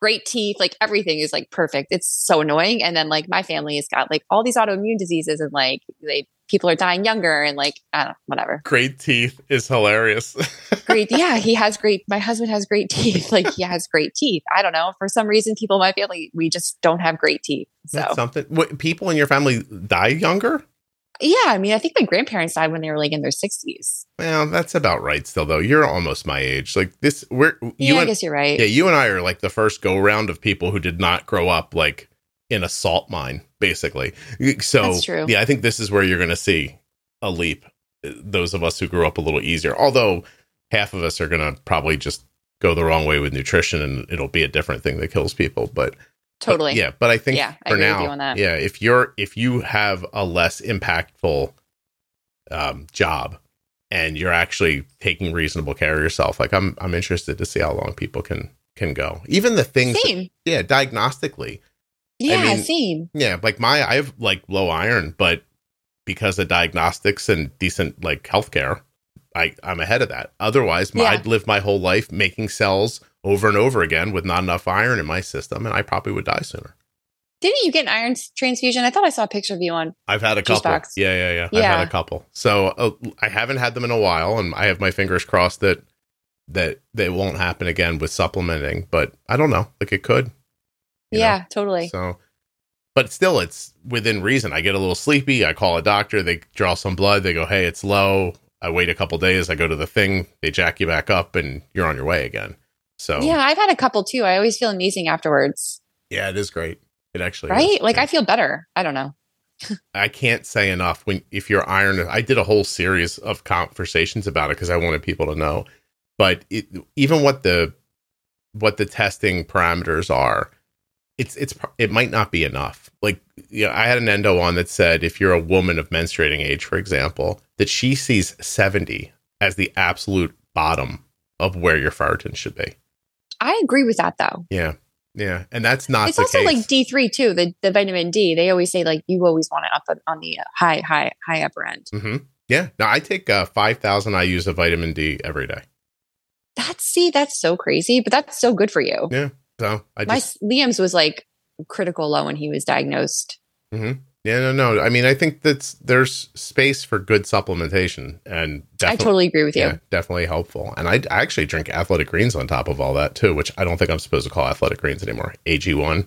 great teeth like everything is like perfect it's so annoying and then like my family has got like all these autoimmune diseases and like they people are dying younger and like i don't know whatever Great teeth is hilarious. great yeah he has great my husband has great teeth like he has great teeth i don't know for some reason people in my family we just don't have great teeth so That's something. What, people in your family die younger? Yeah, I mean, I think my grandparents died when they were like in their sixties. Well, that's about right. Still, though, you're almost my age. Like this, we're Yeah, you I guess you're right. yeah, you and I are like the first go round of people who did not grow up like in a salt mine, basically. So yeah, I think this is where you're going to see a leap. uh, Those of us who grew up a little easier, although half of us are going to probably just go the wrong way with nutrition and it'll be a different thing that kills people. But totally. but, yeah, but I think Yeah, for with now, that. yeah, if you're if you have a less impactful um, job and you're actually taking reasonable care of yourself, like I'm I'm interested to see how long people can can go. Even the things, Same. yeah, diagnostically, Yeah, I mean, same. yeah, like my I have like low iron, but because of diagnostics and decent like healthcare, I I'm ahead of that. Otherwise, my, Yeah. I'd live my whole life making cells over and over again with not enough iron in my system, and I probably would die sooner. Didn't you get an iron transfusion? I thought I saw a picture of you on. I've had a Juice couple. box. Yeah, yeah, yeah. I've had a couple. So uh, I haven't had them in a while, and I have my fingers crossed that that they won't happen again with supplementing. But I don't know. Like it could. you know? Yeah, totally. So, but still, it's within reason. I get a little sleepy. I call a doctor. They draw some blood. They go, "Hey, it's low." I wait a couple days. I go to the thing. They jack you back up, and you're on your way again. So Yeah, I've had a couple too. I always feel amazing afterwards. yeah, it is great. It actually Right? is. Like Yeah. I feel better. I don't know. I can't say enough when if you're iron. I did a whole series of conversations about it because I wanted people to know. But it, even what the what the testing parameters are, it's it's it might not be enough. Like you know, I had an endo on that said if you're a woman of menstruating age, for example, that she sees 70 as the absolute bottom of where your ferritin should be. I agree with that though. Yeah, yeah, and that's not. it's also case. like D three too. The the vitamin D. They always say like you always want it up on- on the uh, high high high upper end. Mm-hmm. Yeah. Now I take uh, five thousand IU's of vitamin D every day. That's see, that's so crazy, but that's so good for you. Yeah. So I My Liam's was like critical low when he was diagnosed. Yeah no no I mean I think that's there's space for good supplementation and I totally agree with you. yeah definitely helpful and I, I actually drink athletic greens on top of all that too which I don't think I'm supposed to call athletic greens anymore AG one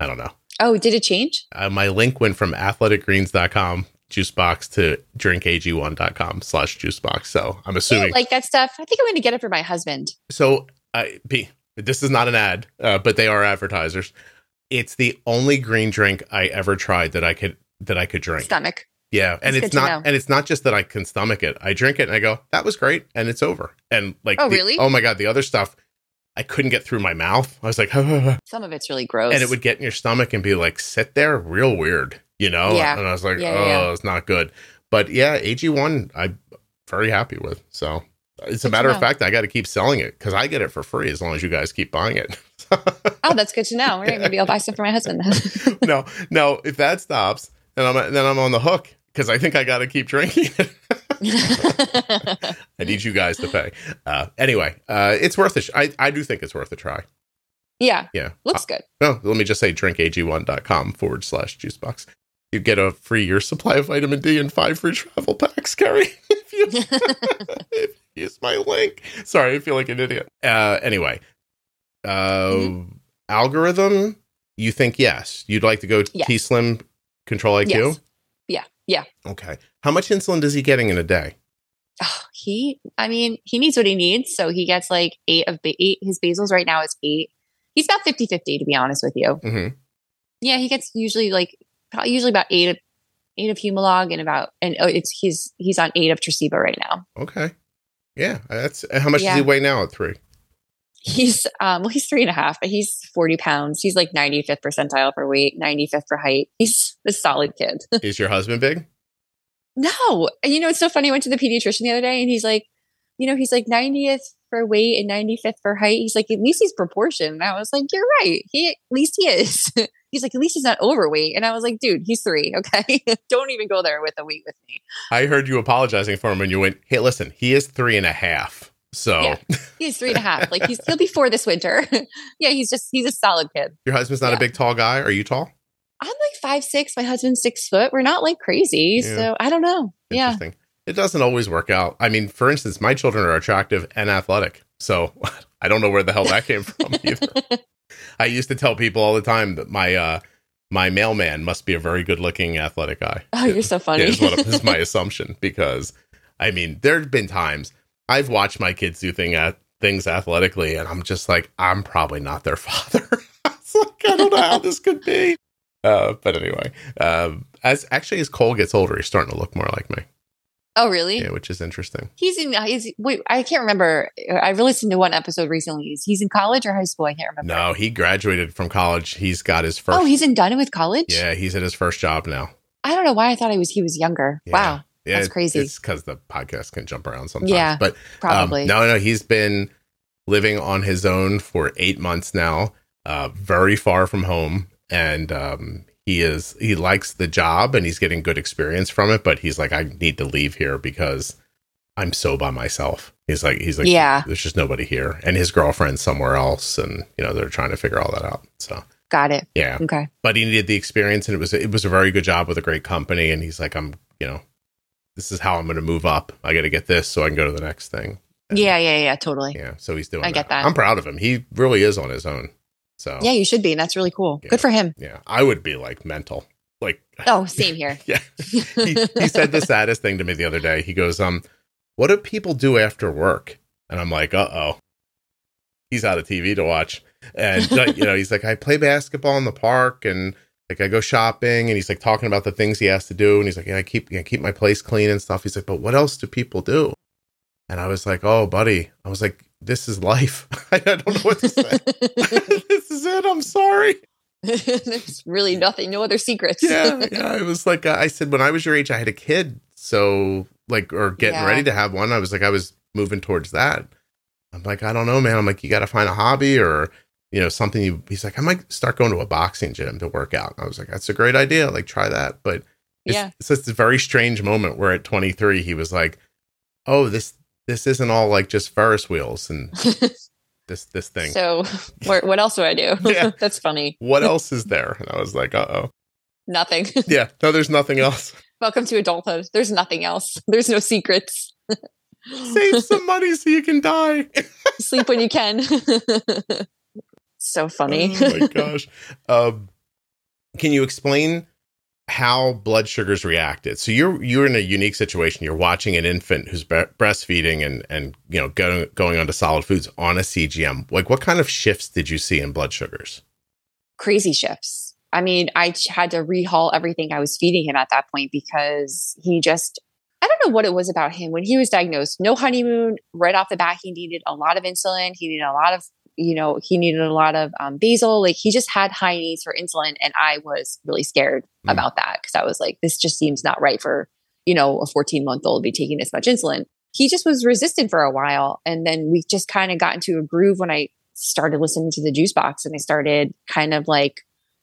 I don't know Oh, did it change? uh, my link went from athleticgreens.com juicebox to drinkag1.com slash juicebox so I'm Yeah, assuming like that stuff. I think I'm going to get it for my husband. So, I P, this is not an ad, uh, but they are advertisers. It's the only green drink I ever tried that I could that I could drink. Stomach. Yeah, and That's it's not and it's not just that I can stomach it. I drink it and I go, "That was great," and it's over. And like, Oh, the- really? Oh my god, the other stuff I couldn't get through my mouth. I was like, Some of it's really gross. And it would get in your stomach and be like, sit there, real weird, you know. Yeah. And I was like, Yeah, oh, yeah, it's not good. But yeah, AG one, I'm very happy with. So. It's a matter of fact, I got to keep selling it because I get it for free as long as you guys keep buying it. Oh, that's good to know. Right, maybe I'll buy some for my husband. no, no. If that stops, then I'm then I'm on the hook because I think I got to keep drinking. I need you guys to pay. Uh, anyway, uh, it's worth it. I I do think it's worth a try. yeah, Yeah. looks good. No, let me just say drinkag1.com forward slash juicebox. You get a free year supply of vitamin D and five free travel packs, Kerrie. if you if you use my link. Sorry, I feel like an idiot. Uh, anyway, uh, Mm-hmm. algorithm. You think yes? You'd like to go Yes. T Slim Control IQ? Yes. Yeah, yeah. Okay. How much insulin does he getting in a day? Oh, he, I mean, he needs what he needs. So he gets like eight of ba- eight. His basals right now is eight. He's about 50 50, to be honest with you. hmm Yeah, he gets usually like, usually about eight of, eight of Humalog and about, and oh, it's, he's, he's on eight of Tresiba right now. Okay. Yeah, that's how much Yeah. does he weigh now at three? He's, um, well, he's three and a half, but he's 40 pounds. He's like 95th percentile for weight, 95th for height. He's a solid kid. Is your husband big? No. And you know, it's so funny. I went to the pediatrician the other day and he's like, you know, he's like 90th for weight and 95th for height. He's like, at least he's proportioned. And I was like, you're right. He, at least he is. he's like, at least he's not overweight. And I was like, dude, he's three. Okay. Don't even go there with the weight with me. I heard you apologizing for him and you went, hey, listen, he is three and a half. So Yeah. He's three and a half. Like he's, he'll be four this winter. yeah. He's just, he's a solid kid. your husband's not a big, tall guy. Are you tall? I'm like five, six. My husband's six foot. We're not like crazy. Yeah. So I don't know. Yeah. Interesting. It doesn't always work out. I mean, for instance, my children are attractive and athletic. So I don't know where the hell that came from either. I used to tell people all the time that my uh my mailman must be a very good looking athletic guy. Oh, you're so funny. Yeah, is what my assumption because I mean, there have been times I've watched my kids do thing at things athletically, and I'm just like, I'm probably not their father. it's like I don't know how this could be. Uh, but anyway, um, as actually as Cole gets older, he's starting to look more like me. Oh, really? Yeah, which is interesting. He's in. He's wait. I can't remember. I've listened to one episode recently. Is he's in college or high school? I can't remember. No, he graduated from college. He's got his first. Oh, he's in done with college. Yeah, he's at his first job now. I don't know why I thought he was. He was younger. Yeah. Wow, That's it- crazy. It's because the podcast can jump around sometimes. Yeah, but um, probably. no, no, he's been living on his own for eight months now, uh, very far from home, and um, he is he likes the job and he's getting good experience from it. But he's like, I need to leave here because I'm so by myself. He's like, he's like, Yeah. there's just nobody here, and his girlfriend's somewhere else, and you know they're trying to figure all that out. So Got it. yeah, Okay. but he needed the experience and it was it was a very good job with a great company and he's like i'm you know this is how i'm going to move up i got to get this so i can go to the next thing And, Yeah, yeah, yeah. Totally. yeah so he's doing I get that. i'm proud of him he really is on his own so Yeah, you should be. And that's really cool. Yeah. Good for him. yeah i would be like mental like Oh, same here. yeah he, he said the saddest thing to me the other day he goes um what do people do after work and i'm like uh-oh he's out of tv to watch and you know he's like i play basketball in the park and like I go shopping and he's like talking about the things he has to do and he's like yeah, I keep I keep my place clean and stuff. He's like, but what else do people do? And I was like, oh, buddy, I was like, this is life. I don't know what to say. this is it. I'm sorry. There's really nothing, no other secrets. Yeah, yeah. It was like uh, I said when I was your age, I had a kid, so like or getting Yeah. ready to have one. I was like, I was moving towards that. I'm like, I don't know, man. I'm like, you got to find a hobby or you know something. You, he's like, I might start going to a boxing gym to work out. I was like, that's a great idea. Like, try that. But it's, Yeah. it's just a very strange moment where at 23 he was like, oh, this this isn't all like just Ferris wheels and this this thing. so, what, what else do I do? Yeah. that's funny. what else is there? And I was like, uh oh, Nothing. yeah, no, there's nothing else. Welcome to adulthood. There's nothing else. There's no secrets. Save some money so you can die. Sleep when you can. So funny. Oh my gosh. Um, can you explain how blood sugars reacted? So you're you're in a unique situation. You're watching an infant who's bre- breastfeeding and and you know going going onto solid foods on a CGM. Like what kind of shifts did you see in blood sugars? Crazy shifts. I mean, I had to rehaul everything I was feeding him at that point because he just, I don't know what it was about him. When he was diagnosed, no honeymoon, right off the bat, he needed a lot of insulin. He needed a lot of, you know, he needed a lot of um, basal. Like he just had high needs for insulin. And I was really scared Mm. about that because I was like, this just seems not right for, you know, a 14 month old to be taking this much insulin. He just was resistant for a while. And then we just kind of got into a groove when I started listening to the juice box and I started kind of like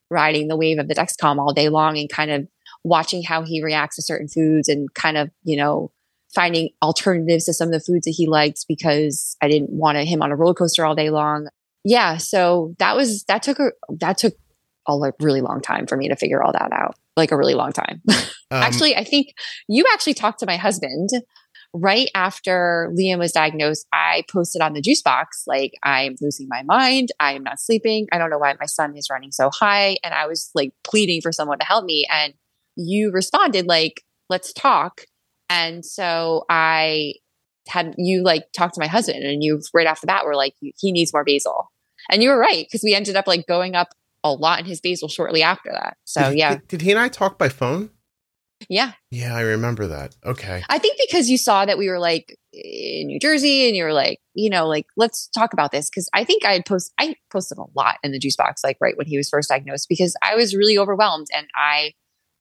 riding the wave of the Dexcom all day long and kind of watching how he reacts to certain foods and kind of, you know, finding alternatives to some of the foods that he likes because I didn't want him on a roller coaster all day long. Yeah, so that was that took a that took a really long time for me to figure all that out. Like a really long time. Um, actually, I think you actually talked to my husband right after Liam was diagnosed. I posted on the juice box, like, I'm losing my mind. I am not sleeping. I don't know why my son is running so high. And I was like pleading for someone to help me. And you responded, like, let's talk. And so I had you like talk to my husband, and you right off the bat were like, he needs more basal. And you were right, because we ended up like going up a lot in his basal shortly after that. So did, yeah, did, did he and I talk by phone? yeah. Yeah, I remember that. Okay. I think because you saw that we were like in New Jersey and you were like, you know, like let's talk about this because I think I had post I posted a lot in the juice box like right when he was first diagnosed because I was really overwhelmed and I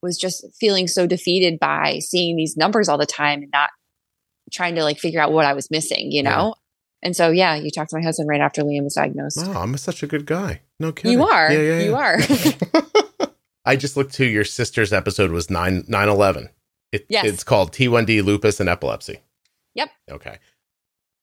was just feeling so defeated by seeing these numbers all the time and not trying to like figure out what I was missing, you know? And so yeah, you talked to my husband right after Liam was diagnosed. Wow, I'm such a good guy. No kidding. You are. Yeah, yeah, You are. I just looked to your sister's episode was 9 9 11. It, Yes. It's called T1D lupus and epilepsy. Yep. Okay.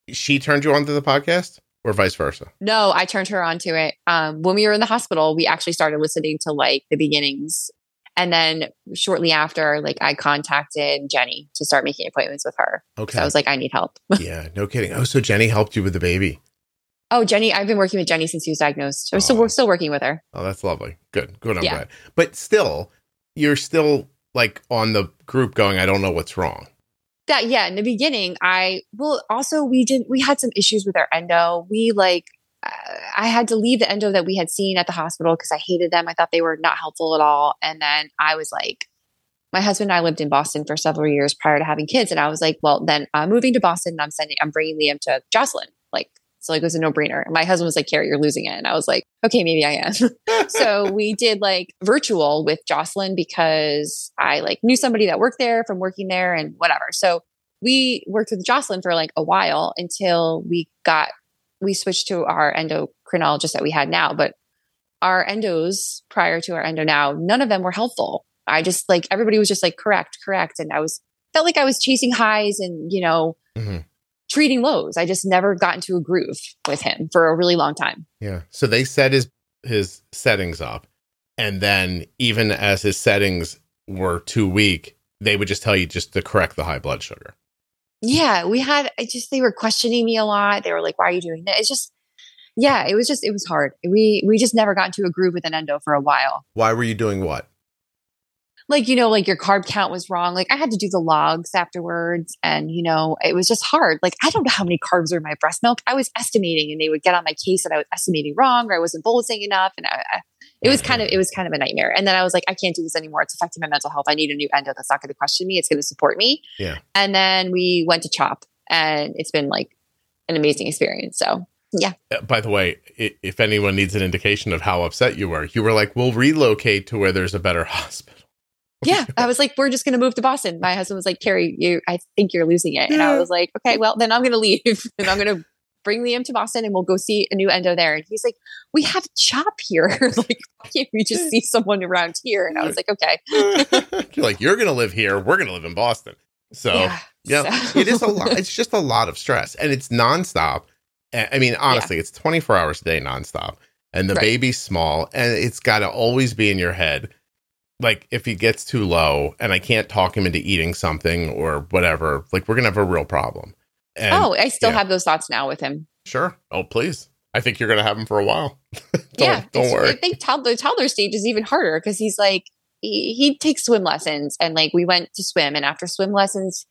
She turned you on to the podcast or vice versa? No, I turned her onto it. Um, when we were in the hospital, we actually started listening to like the beginnings. And then shortly after, like I contacted Jenny to start making appointments with her. Okay. So I was like, I need help. yeah, no kidding. Oh, so Jenny helped you with the baby. oh, Jenny, I've been working with Jenny since he was diagnosed. So we're still, Oh. we're still working with her. Oh, that's lovely. Good. Good. I'm Yeah. glad. But still, you're still like on the group going, I don't know what's wrong. That yeah, in the beginning, I well also we didn't we had some issues with our endo. We like I had to leave the endo that we had seen at the hospital because I hated them. I thought they were not helpful at all. And then I was like, my husband and I lived in Boston for several years prior to having kids. And I was like, well, then I'm moving to Boston and I'm sending, I'm bringing Liam to Joslin. Like, so like it was a no brainer. My husband was like, Kerrie, you're losing it. And I was like, okay, maybe I am. so we did like virtual with Joslin because I like knew somebody that worked there from working there and whatever. So we worked with Joslin for like a while until we got, we switched to our endocrinologist that we had now. But our endos prior to our endo now, none of them were helpful. I just like everybody was just like correct, correct. And I was felt like I was chasing highs and, you know, mm-hmm. treating lows. I just never got into a groove with him for a really long time. Yeah. So they set his his settings up. And then even as his settings were too weak, they would just tell you just to correct the high blood sugar. Yeah, we had I just they were questioning me a lot. They were like, "Why are you doing that?" It's just yeah, it was just it was hard. We we just never got into a groove with an endo for a while. Why were you doing what? Like, you know, like your carb count was wrong. Like I had to do the logs afterwards and you know, it was just hard. Like I don't know how many carbs are in my breast milk. I was estimating and they would get on my case that I was estimating wrong or I wasn't bolusing enough and I, I, it was kind of it was kind of a nightmare. And then I was like, I can't do this anymore. It's affecting my mental health. I need a new endo that's not going to question me. It's going to support me. Yeah. And then we went to CHOP and it's been like an amazing experience. So yeah. Uh, by the way, if anyone needs an indication of how upset you were, you were like, "We'll relocate to where there's a better hospital." yeah, I was like, "We're just going to move to Boston." My husband was like, "Kerrie, you, I think you're losing it," and I was like, "Okay, well, then I'm going to leave and I'm going to bring Liam to Boston and we'll go see a new endo there." And he's like, "We have CHOP here. like, why can't we just see someone around here?" And I was like, "Okay." you're like, "You're going to live here. We're going to live in Boston." So yeah, yeah so. it is a lot. It's just a lot of stress, and it's nonstop I mean, honestly, yeah. it's 24 hours a day nonstop. And the right. baby's small and it's got to always be in your head. Like, if he gets too low and I can't talk him into eating something or whatever, like, we're going to have a real problem. And, oh, I still yeah. have those thoughts now with him. Sure. Oh, please. I think you're going to have him for a while. don't, yeah. Don't worry. I think toddler, toddler stage is even harder because he's like, he, he takes swim lessons and like we went to swim and after swim lessons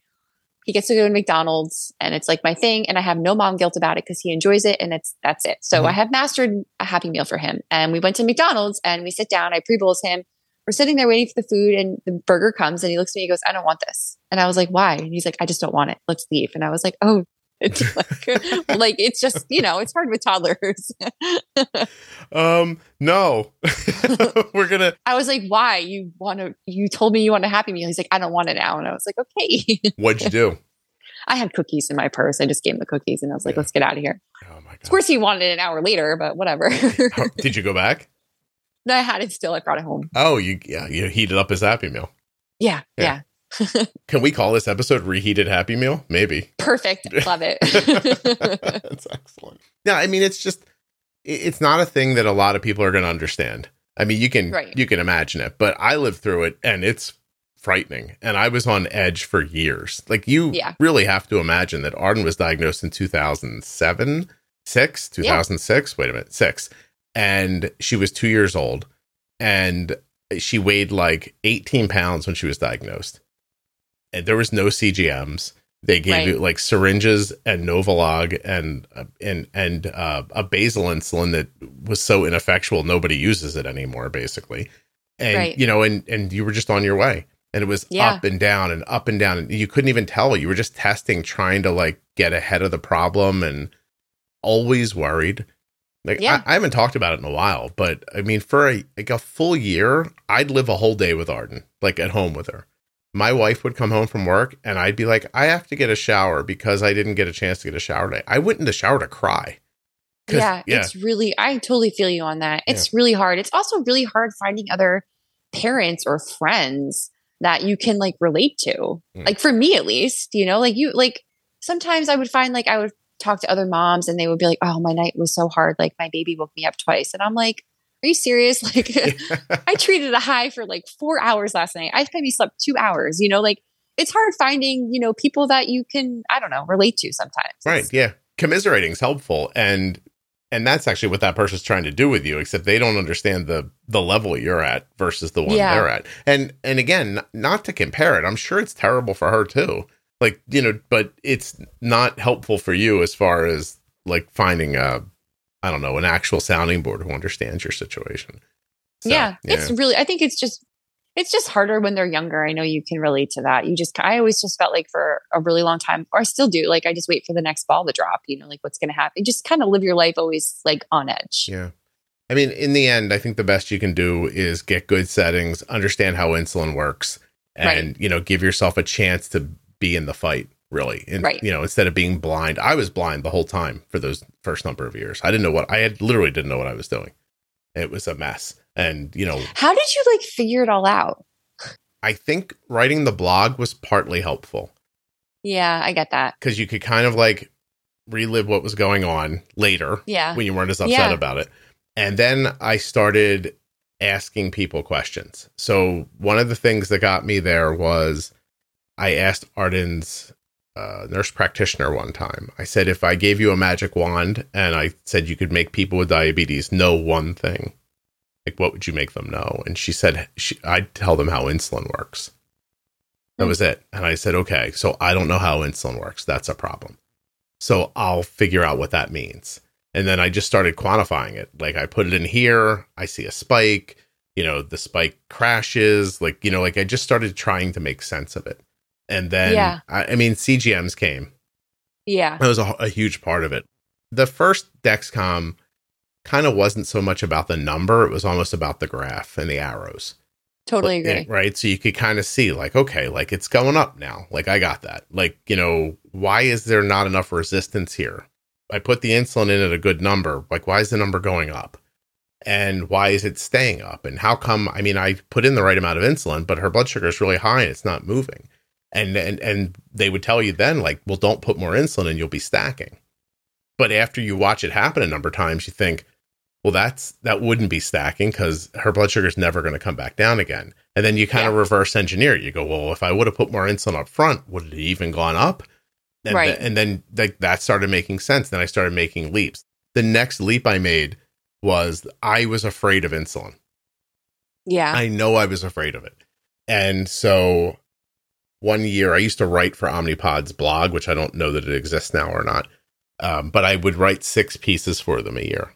he gets to go to McDonald's and it's like my thing and I have no mom guilt about it because he enjoys it and it's that's it. So mm-hmm. I have mastered a happy meal for him. And we went to McDonald's and we sit down, I pre-bolus him. We're sitting there waiting for the food and the burger comes and he looks at me, he goes, I don't want this. And I was like, why? And he's like, I just don't want it. Let's leave. And I was like, oh, it's like, like it's just you know it's hard with toddlers. Um no. We're gonna i was like why? You want to you told me you want a happy meal. He's like i don't want it now. And i was like okay. What'd you do? I had cookies in my purse. I just gave him the cookies and i was like yeah. let's get out of here. Oh my god of course he wanted it an hour later but whatever. Did you go back no i had it still i brought it home oh you yeah you heated up his happy meal yeah, yeah. yeah. Can we call this episode Reheated Happy Meal? Maybe. Perfect. Love it. That's excellent. Yeah, I mean, it's just, it's not a thing that a lot of people are going to understand. I mean, you can right. you can imagine it, but I lived through it, and it's frightening. And I was on edge for years. Like you yeah. really have to imagine that Arden was diagnosed in 2007, six, 2006. Yeah. Wait a minute, six, and she was two years old, and she weighed like 18 pounds when she was diagnosed and there was no CGMs. They gave right. you like syringes and Novolog and uh, and and uh, a basal insulin that was so ineffectual nobody uses it anymore, basically. And right. you know, and and you were just on your way, and it was yeah. up and down and up and down, and you couldn't even tell. You were just testing, trying to like get ahead of the problem, and always worried. Like yeah. I, I, haven't talked about it in a while, but I mean, for a like a full year, I'd live a whole day with Arden, like at home with her my wife would come home from work and I'd be like, I have to get a shower because I didn't get a chance to get a shower today. I went in the shower to cry. Yeah, yeah, it's really, I totally feel you on that. It's yeah. really hard. It's also really hard finding other parents or friends that you can like relate to. Mm. Like for me, at least, you know, like you, like sometimes I would find like I would talk to other moms and they would be like, oh, my night was so hard. Like my baby woke me up twice. And I'm like, are you serious? Like, I treated a high for like four hours last night. I maybe slept two hours, you know, like it's hard finding, you know, people that you can, I don't know, relate to sometimes. Right. Yeah. Commiserating is helpful. And, and that's actually what that person's trying to do with you, except they don't understand the, the level you're at versus the one yeah. they're at. And, and again, not to compare it, I'm sure it's terrible for her too. Like, you know, but it's not helpful for you as far as like finding a, I don't know, an actual sounding board who understands your situation. So, yeah, yeah, it's really, I think it's just, it's just harder when they're younger. I know you can relate to that. You just, I always just felt like for a really long time, or I still do, like I just wait for the next ball to drop, you know, like what's going to happen. Just kind of live your life always like on edge. Yeah. I mean, in the end, I think the best you can do is get good settings, understand how insulin works, and, right. you know, give yourself a chance to be in the fight, really. And, right. You know, instead of being blind. I was blind the whole time for those first number of years. I didn't know what, I had literally didn't know what I was doing. It was a mess. And, you know, how did you like figure it all out? I think writing the blog was partly helpful. Yeah, I get that. Because you could kind of like relive what was going on later. Yeah. When you weren't as upset yeah. about it. And then I started asking people questions. So one of the things that got me there was I asked Arden's uh, nurse practitioner one time. I said, if I gave you a magic wand and I said you could make people with diabetes know one thing, like what would you make them know? And she said she, i'd tell them how insulin works. That was it. And i said okay so i don't know how insulin works. That's a problem. So i'll figure out what that means. And then i just started quantifying it. Like i put it in here. I see a spike. You know the spike crashes. Like you know like i just started trying to make sense of it and then yeah. I, I mean cgms came yeah that was a, a huge part of it the first dexcom kind of wasn't so much about the number, it was almost about the graph and the arrows. Totally agree. Right. So you could kind of see, like, okay, like it's going up now. Like, I got that. Like, you know, why is there not enough resistance here? I put the insulin in at a good number. Like, why is the number going up? And why is it staying up? And how come? I mean, I put in the right amount of insulin, but her blood sugar is really high and it's not moving. And and and they would tell you then, like, well, don't put more insulin and you'll be stacking. But after you watch it happen a number of times, you think, well, that's that wouldn't be stacking because her blood sugar is never going to come back down again. And then you kind of reverse engineer it. You go, well, if I would have put more insulin up front, would it even gone up? And right. Th- and then like that started making sense. Then I started making leaps. The next leap I made was I was afraid of insulin. Yeah. I know I was afraid of it. And so one year I used to write for Omnipod's blog, which I don't know that it exists now or not. Um, but I would write six pieces for them a year.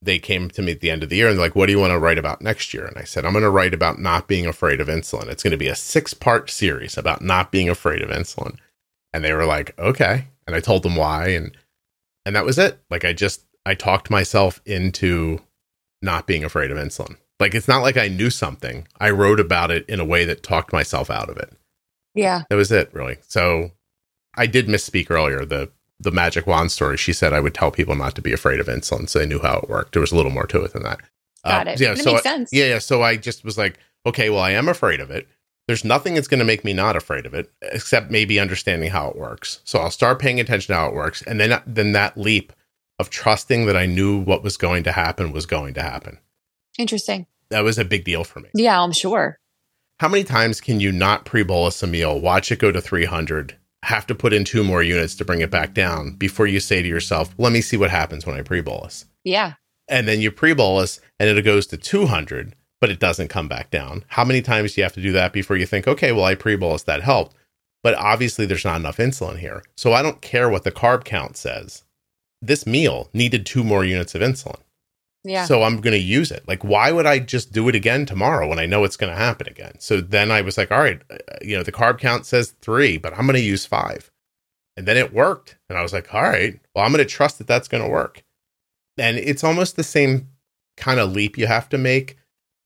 They came to me at the end of the year and they're like, what do you want to write about next year? And I said, I'm going to write about not being afraid of insulin. It's going to be a six part series about not being afraid of insulin. And they were like, okay. And I told them why. And, and that was it. Like, I just, I talked myself into not being afraid of insulin. Like, it's not like I knew something. I wrote about it in a way that talked myself out of it. Yeah. That was it, really. So I did misspeak earlier. The the magic wand story, she said I would tell people not to be afraid of insulin, so they knew how it worked. There was a little more to it than that. Got uh, it. Yeah, so makes I, sense. Yeah, yeah. So I just was like, okay, well, I am afraid of it. There's nothing that's going to make me not afraid of it, except maybe understanding how it works. So I'll start paying attention to how it works, and then then that leap of trusting that I knew what was going to happen was going to happen. Interesting. That was a big deal for me. Yeah, I'm sure. How many times can you not pre bolus a meal, watch it go to 300, have to put in two more units to bring it back down before you say to yourself, let me see what happens when I pre bolus. Yeah. And then you pre bolus and it goes to 200, but it doesn't come back down. How many times do you have to do that before you think, okay, well, I pre bolus, that helped. But obviously, there's not enough insulin here. So I don't care what the carb count says. This meal needed two more units of insulin. Yeah. So I'm going to use it. Like, why would I just do it again tomorrow when I know it's going to happen again? So then I was like, all right, uh, you know, the carb count says three, but I'm going to use five. And then it worked. And I was like, all right, well, I'm going to trust that that's going to work. And it's almost the same kind of leap you have to make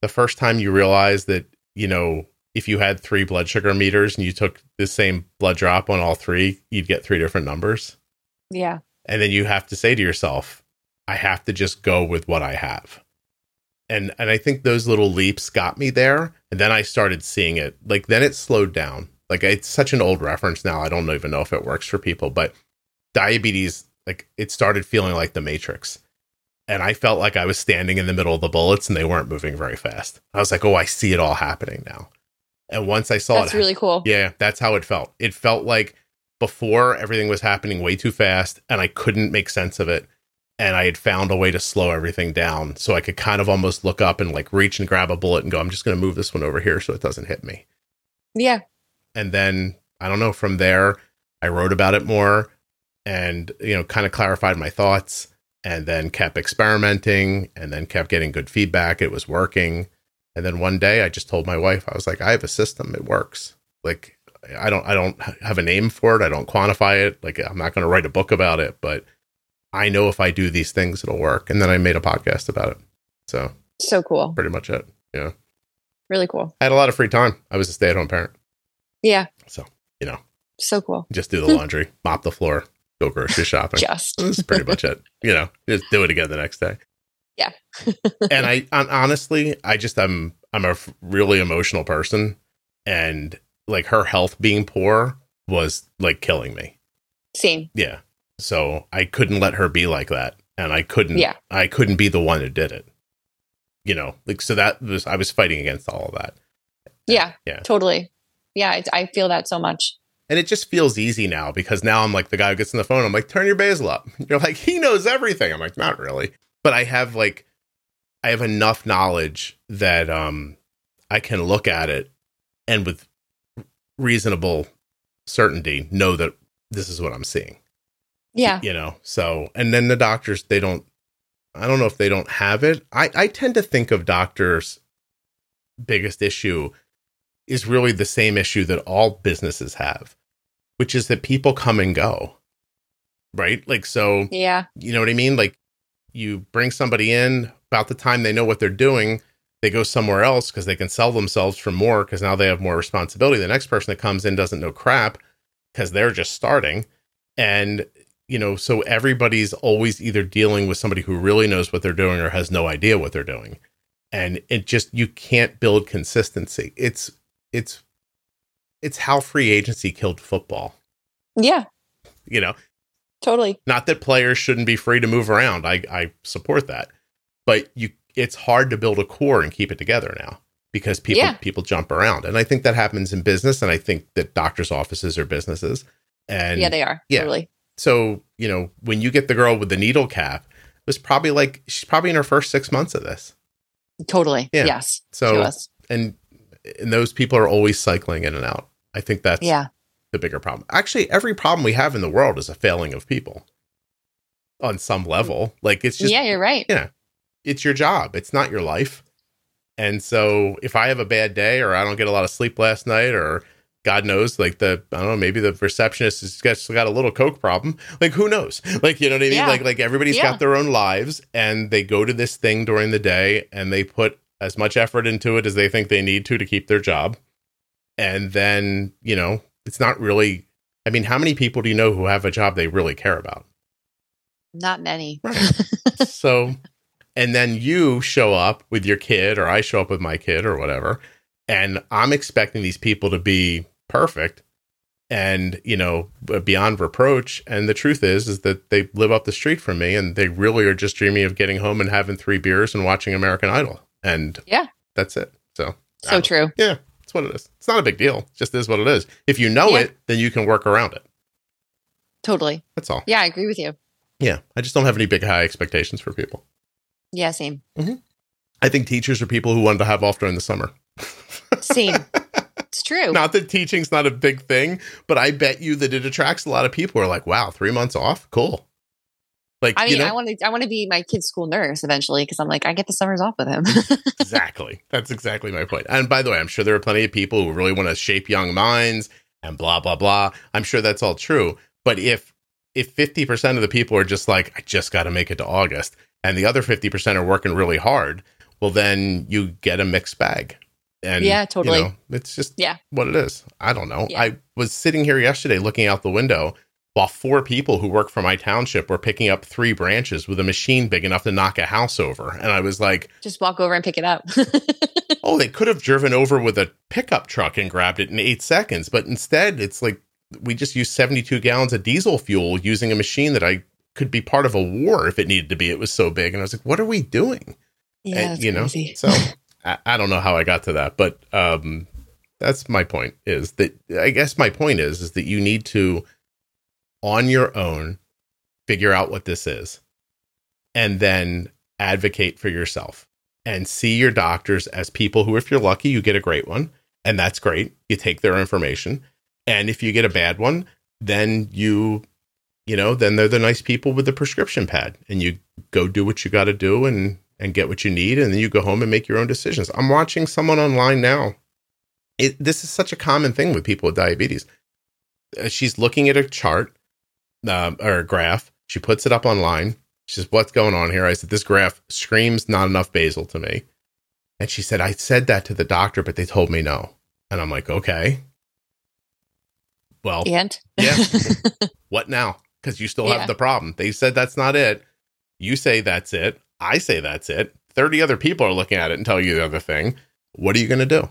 the first time you realize that, you know, if you had three blood sugar meters and you took the same blood drop on all three, you'd get three different numbers. Yeah. And then you have to say to yourself, I have to just go with what I have. And and I think those little leaps got me there. And then I started seeing it. Like then it slowed down. Like it's such an old reference now. I don't even know if it works for people, but diabetes, like it started feeling like the Matrix. And I felt like I was standing in the middle of the bullets and they weren't moving very fast. I was like, oh, I see it all happening now. And once I saw that's it, that's really cool. Yeah, that's how it felt. It felt like before everything was happening way too fast and I couldn't make sense of it and I had found a way to slow everything down so I could kind of almost look up and like reach and grab a bullet and go, I'm just going to move this one over here so it doesn't hit me. Yeah. And then I don't know, from there, I wrote about it more and, you know, kind of clarified my thoughts and then kept experimenting and then kept getting good feedback. It was working. And then one day I just told my wife, I was like, I have a system. It works. Like I don't I don't have a name for it. I don't quantify it. Like I'm not going to write a book about it, but I know if I do these things it'll work. And then I made a podcast about it. So, So cool. pretty much it. Yeah. Really cool. I had a lot of free time. I was a stay-at-home parent. Yeah. So, you know, So cool. just do the laundry, mop the floor, go grocery shopping. Just. That's pretty much it. You know, just do it again the next day. Yeah. and I hon- honestly, I just I'm I'm a really emotional person, and like her health being poor was like killing me. Same. Yeah. So I couldn't let her be like that, and I couldn't. Yeah. I couldn't be the one who did it. You know, like so that was I was fighting against all of that. Yeah. Yeah. Totally. Yeah. It's, I feel that so much. And it just feels easy now because now I'm like the guy who gets on the phone. I'm like, turn your basal up. You're like, he knows everything. I'm like, not really, but I have like, I have enough knowledge that um, I can look at it and with reasonable certainty know that this is what I'm seeing. Yeah. You know. So, and then the doctors, they don't. I don't know if they don't have it. I I tend to think of doctors' biggest issue is really the same issue that all businesses have, which is that people come and go. Right? Like, so, Yeah. you know what I mean? Like, you bring somebody in, about the time they know what they're doing, they go somewhere else because they can sell themselves for more because now they have more responsibility. The next person that comes in doesn't know crap because they're just starting. And, you know, so everybody's always either dealing with somebody who really knows what they're doing or has no idea what they're doing. And it just, you can't build consistency. It's, it's, it's how free agency killed football. Yeah. You know, Totally. not that players shouldn't be free to move around. I, I support that. But you it's hard to build a core and keep it together now because people Yeah. people jump around. And I think that happens in business and I think that doctors' offices are businesses. And yeah, they are. yeah. Totally. So, you know, when you get the girl with the needle cap, it was probably like she's probably in her first six months of this. Totally. Yeah. Yes. So and and those people are always cycling in and out. I think that's Yeah. the bigger problem. Actually, every problem we have in the world is a failing of people on some level. Like it's just yeah, you're right. Yeah. it's your job. It's not your life. And so if I have a bad day or I don't get a lot of sleep last night or God knows, like the I don't know, maybe the receptionist has got, got a little coke problem. Like who knows? Like you know what I mean? Yeah. Like like everybody's Yeah. got their own lives and they go to this thing during the day and they put as much effort into it as they think they need to to keep their job. And then, you know, it's not really I mean, how many people do you know who have a job they really care about? Not many. so and then you show up with your kid or i show up with my kid or whatever and i'm expecting these people to be perfect and you know beyond reproach and the truth is is that they live up the street from me and they really are just dreaming of getting home and having three beers and watching american idol and Yeah. that's it so So true. yeah it's what it is it's not a big deal it just is what it is if you know Yeah. it then you can work around it Totally. that's all Yeah, I agree with you. yeah i just don't have any big high expectations for people Yeah, same. Mm-hmm. i think teachers are people who wanted to have off during the summer Same. It's true. not that teaching's not a big thing, but I bet you that it attracts a lot of people who are like, wow, three months off? Cool. Like, I mean, you know, I want to. I want to be my kid's school nurse eventually because I'm like, I get the summers off with him. exactly. That's exactly my point. And by the way, I'm sure there are plenty of people who really want to shape young minds and blah, blah, blah. I'm sure that's all true. But if, if 50% of the people are just like, I just got to make it to August, and the other 50% are working really hard, well, then you get a mixed bag. And Yeah, you totally. know, it's just Yeah. what it is. I don't know. Yeah. I was sitting here yesterday looking out the window while four people who work for my township were picking up three branches with a machine big enough to knock a house over. And I was like, Just walk over and pick it up. oh, they could have driven over with a pickup truck and grabbed it in eight seconds. But instead, it's like we just used 72 gallons of diesel fuel using a machine that I could be part of a war if it needed to be. It was so big. And I was like, what are we doing? yeah, And, you know, crazy. so I, don't know how I got to that, but um, that's my point. Is that I guess my point is is that you need to, on your own, figure out what this is, and then advocate for yourself and see your doctors as people who, if you're lucky, you get a great one, and that's great. You take their information, and if you get a bad one, then you. You know, then they're the nice people with the prescription pad, and you go do what you got to do, and and get what you need, and then you go home and make your own decisions. I'm watching someone online now. It, this is such a common thing with people with diabetes. Uh, she's looking at a chart um, or a graph. She puts it up online. She says, What's going on here? I said, This graph screams not enough basal to me. And she said, I said that to the doctor, but they told me no. And I'm like, Okay. Well, And yeah. what now? Because you still Yeah. have the problem. They said that's not it. You say that's it. I say that's it. 30 other people are looking at it and tell you the other thing. What are you going to do?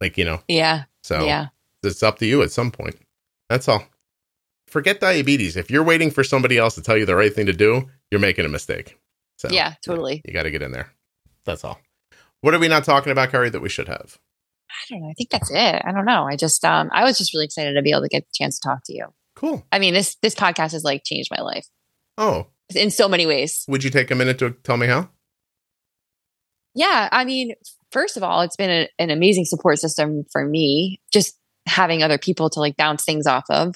Like, you know, yeah, so yeah, it's up to you at some point. That's all. Forget diabetes. If you're waiting for somebody else to tell you the right thing to do, you're making a mistake. So yeah, totally. you got to get in there. That's all. What are we not talking about, Kerrie, that we should have? I don't know. I think that's it. I don't know. I just, um, I was just really excited to be able to get the chance to talk to you. Cool. I mean, this this podcast has like changed my life Oh, in so many ways. would you take a minute to tell me how? Yeah, I mean, first of all, it's been a, an amazing support system for me, just having other people to like bounce things off of.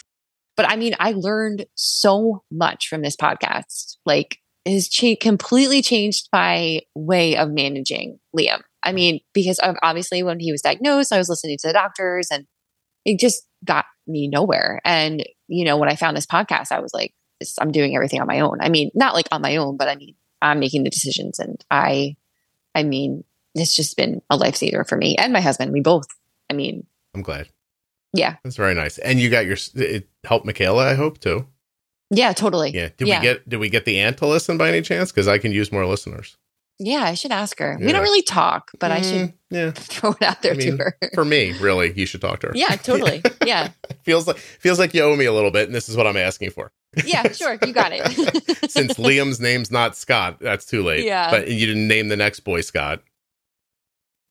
But I mean, I learned so much from this podcast. Like, it has cha- completely changed my way of managing Liam. I mean, because obviously when he was diagnosed, I was listening to the doctors and it just got me nowhere. And, you know, when I found this podcast, I was like, I'm doing everything on my own. I mean, not like on my own, but I mean, I'm making the decisions and I, I mean, it's just been a lifesaver for me and my husband. We both, I mean, I'm glad. yeah, That's very nice. And you got your it helped Michaela, I hope too. yeah, totally. Yeah. Did Yeah. we get did we get the aunt to listen by any chance? Because I can use more listeners. Yeah, I should ask her. We don't really talk, but I should Mm, yeah. throw it out there I mean, to her. For me, really, you should talk to her. yeah, totally. Yeah. feels like feels like you owe me a little bit, and this is what I'm asking for. Yeah, sure. You got it. Since Liam's name's not Scott, that's too late. Yeah. But you didn't name the next boy Scott.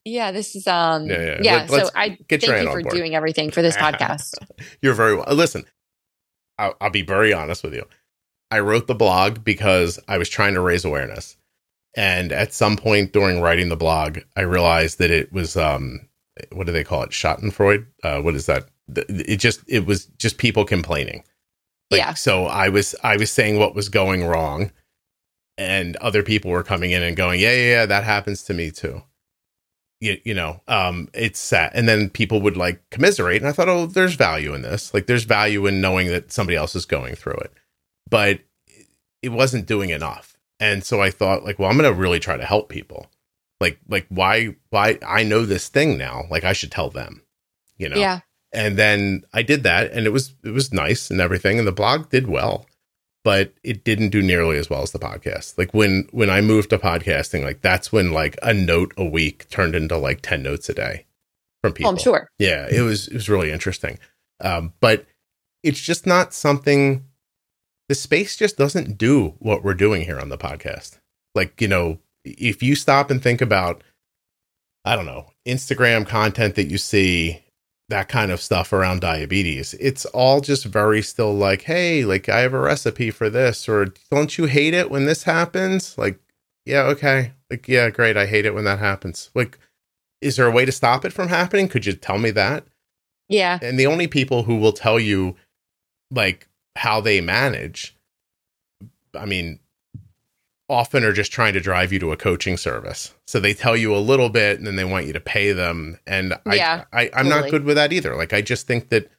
yeah, this is um Yeah, yeah, yeah. Let- so I get thank you for doing everything for this podcast. You're very well. Listen, I'll, I'll be very honest with you. I wrote the blog because I was trying to raise awareness, and at some point during writing the blog, I realized that it was um, what do they call it? Schadenfreude. Uh, what is that? It just it was just people complaining. Like, Yeah. So I was I was saying what was going wrong, and other people were coming in and going, yeah, yeah, yeah, that happens to me too. You, you know, um, it's sad. And then people would like commiserate. And I thought, oh, there's value in this. Like, there's value in knowing that somebody else is going through it. But it wasn't doing enough. And so I thought, like, well, I'm going to really try to help people. Like, like why, why I know this thing now. Like, I should tell them, you know? Yeah. And then I did that, and it was it was nice and everything, and the blog did well, but it didn't do nearly as well as the podcast. Like when when I moved to podcasting, like that's when like a note a week turned into like ten notes a day from Oh, people. I'm sure. Yeah, it was it was really interesting, um, but it's just not something. The space just doesn't do what we're doing here on the podcast. Like you know, if you stop and think about, I don't know, Instagram content that you see, that kind of stuff around diabetes, it's all just very still like, hey, like I have a recipe for this, or don't you hate it when this happens? Like, yeah, okay, like yeah, great, I hate it when that happens. Like, is there a way to stop it from happening? Could you tell me that? Yeah. And the only people who will tell you like how they manage, I mean, often are just trying to drive you to a coaching service. So they tell you a little bit and then they want you to pay them. And I, Yeah, I I'm not good with that either. Like I just think that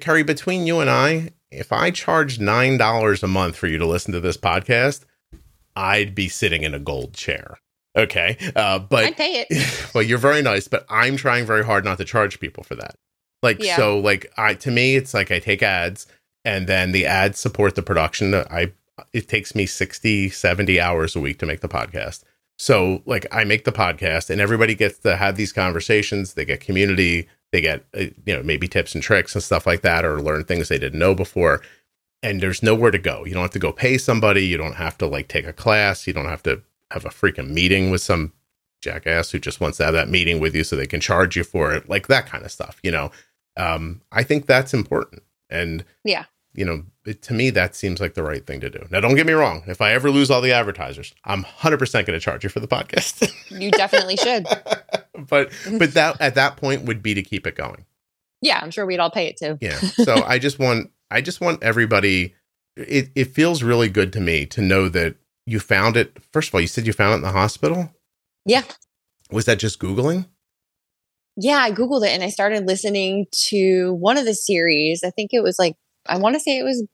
Kerrie, between you and I, if I charged nine dollars a month for you to listen to this podcast, I'd be sitting in a gold chair. Okay. Uh, but I'd pay it. well, you're very nice, but I'm trying very hard not to charge people for that. Like Yeah. so like I to me it's like I take ads and then the ads support the production. That I it takes me 60, 70 hours a week to make the podcast. So like I make the podcast and everybody gets to have these conversations, they get community, they get uh, you know maybe tips and tricks and stuff like that or learn things they didn't know before. And there's nowhere to go. You don't have to go pay somebody, you don't have to like take a class, you don't have to have a freaking meeting with some jackass who just wants to have that meeting with you so they can charge you for it like that kind of stuff you know um i think that's important and Yeah. You know it, to me that seems like the right thing to do now don't get me wrong if i ever lose all the advertisers i'm 100% going to charge you for the podcast You definitely should. but but that at that point would be to keep it going Yeah, I'm sure we'd all pay it too. yeah so i just want i just want everybody it, it feels really good to me to know that you found it. First of all, you said you found it in the hospital. Yeah. Was that just Googling? Yeah, I Googled it and I started listening to one of the series. I think it was like, I want to say it was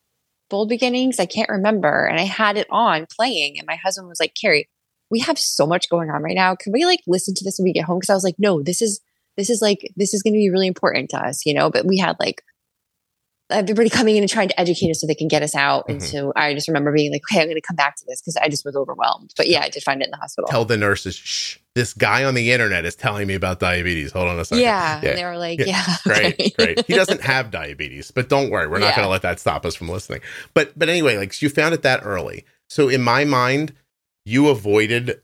Bold Beginnings. I can't remember. And I had it on playing. And my husband was like, Kerrie, we have so much going on right now. Can we like listen to this when we get home? Cause I was like, no, this is, this is like, this is going to be really important to us, you know? But we had like everybody coming in and trying to educate us so they can get us out. Mm-hmm. And so I just remember being like, okay, I'm going to come back to this because I just was overwhelmed. But yeah, I did find it in the hospital. Tell the nurses, shh, this guy on the internet is telling me about diabetes. Hold on a second. Yeah. yeah. they were like, yeah. yeah great, great. He doesn't have diabetes, but don't worry. We're not yeah. going to let that stop us from listening. But, but anyway, like you found it that early. So in my mind, you avoided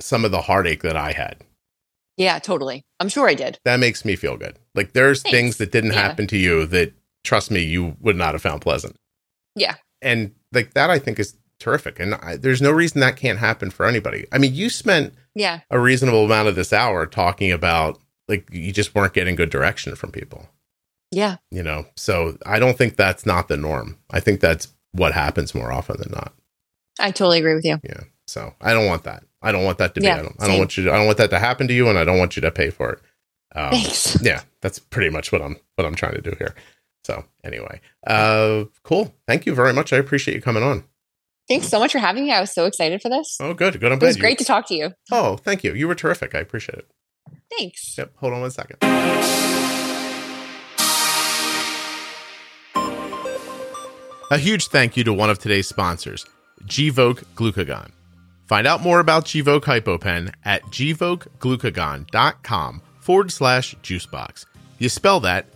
some of the heartache that I had. Yeah, totally. I'm sure I did. That makes me feel good. Like there's Thanks. things that didn't happen to you that trust me, you would not have found pleasant. Yeah. And like that, I think is terrific. And I, there's no reason that can't happen for anybody. I mean, you spent yeah a reasonable amount of this hour talking about like you just weren't getting good direction from people. Yeah. You know, so I don't think that's not the norm. I think that's what happens more often than not. I totally agree with you. Yeah. So I don't want that. I don't want that to be. Yeah, I don't. I don't want you. To, I don't want that to happen to you, and I don't want you to pay for it. Um, Thanks. Yeah, that's pretty much what I'm what I'm trying to do here. So anyway, uh, cool. Thank you very much. I appreciate you coming on. Thanks so much for having me. I was so excited for this. Oh, good. Good. I'm it was great you, to talk to you. Oh, thank you. You were terrific. I appreciate it. Thanks. Yep. Hold on one second. A huge thank you to one of today's sponsors, Gvoke Glucagon. Find out more about Gvoke HypoPen at gvokeglucagon.com forward slash juicebox. You spell that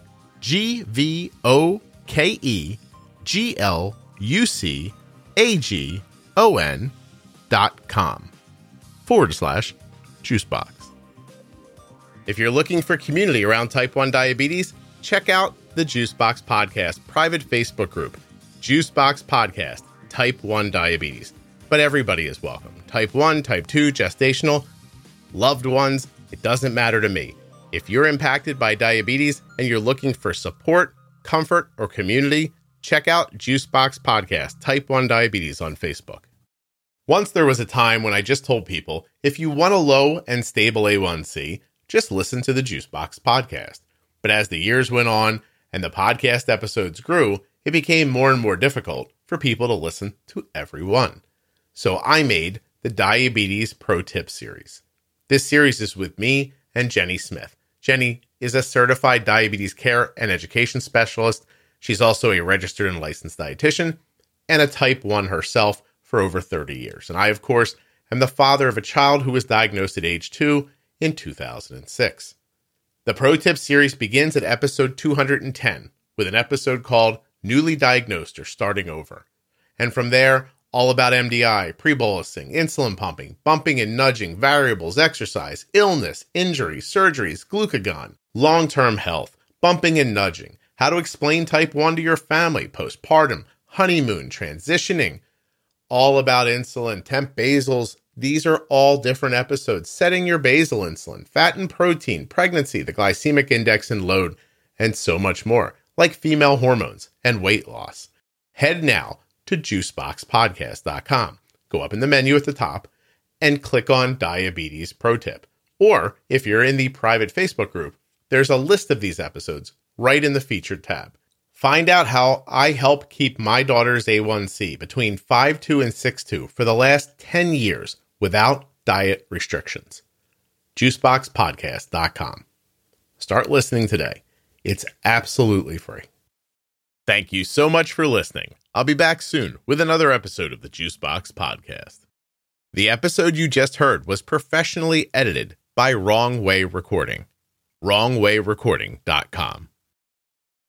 G V O K E G L U C A G O N dot com forward slash juicebox. If you're looking for community around type 1 diabetes, check out the Juicebox Podcast private Facebook group, Juicebox Podcast Type 1 Diabetes. But everybody is welcome. Type 1, Type 2, gestational, loved ones, it doesn't matter to me. If you're impacted by diabetes and you're looking for support, comfort, or community, check out Juicebox Podcast Type 1 Diabetes on Facebook. Once there was a time when I just told people if you want a low and stable A1C, just listen to the Juicebox Podcast. But as the years went on and the podcast episodes grew, it became more and more difficult for people to listen to every one. So I made the Diabetes Pro Tip series. This series is with me and Jenny Smith Jenny is a certified diabetes care and education specialist. She's also a registered and licensed dietitian and a type 1 herself for over 30 years. And I, of course, am the father of a child who was diagnosed at age 2 in 2006. The Pro Tip series begins at episode 210 with an episode called Newly Diagnosed or Starting Over. And from there, all about MDI, pre bolusing, insulin pumping, bumping and nudging, variables, exercise, illness, injury, surgeries, glucagon, long term health, bumping and nudging, how to explain type 1 to your family, postpartum, honeymoon, transitioning, all about insulin, temp basals. These are all different episodes. Setting your basal insulin, fat and protein, pregnancy, the glycemic index and load, and so much more, like female hormones and weight loss. Head now to juiceboxpodcast.com. Go up in the menu at the top and click on Diabetes Pro Tip. Or if you're in the private Facebook group, there's a list of these episodes right in the featured tab. Find out how I help keep my daughter's A1C between 5.2 and 6.2 for the last 10 years without diet restrictions. JuiceboxPodcast.com. Start listening today. It's absolutely free. Thank you so much for listening. I'll be back soon with another episode of the Juicebox Podcast. The episode you just heard was professionally edited by Wrong Way Recording. WrongWayRecording.com.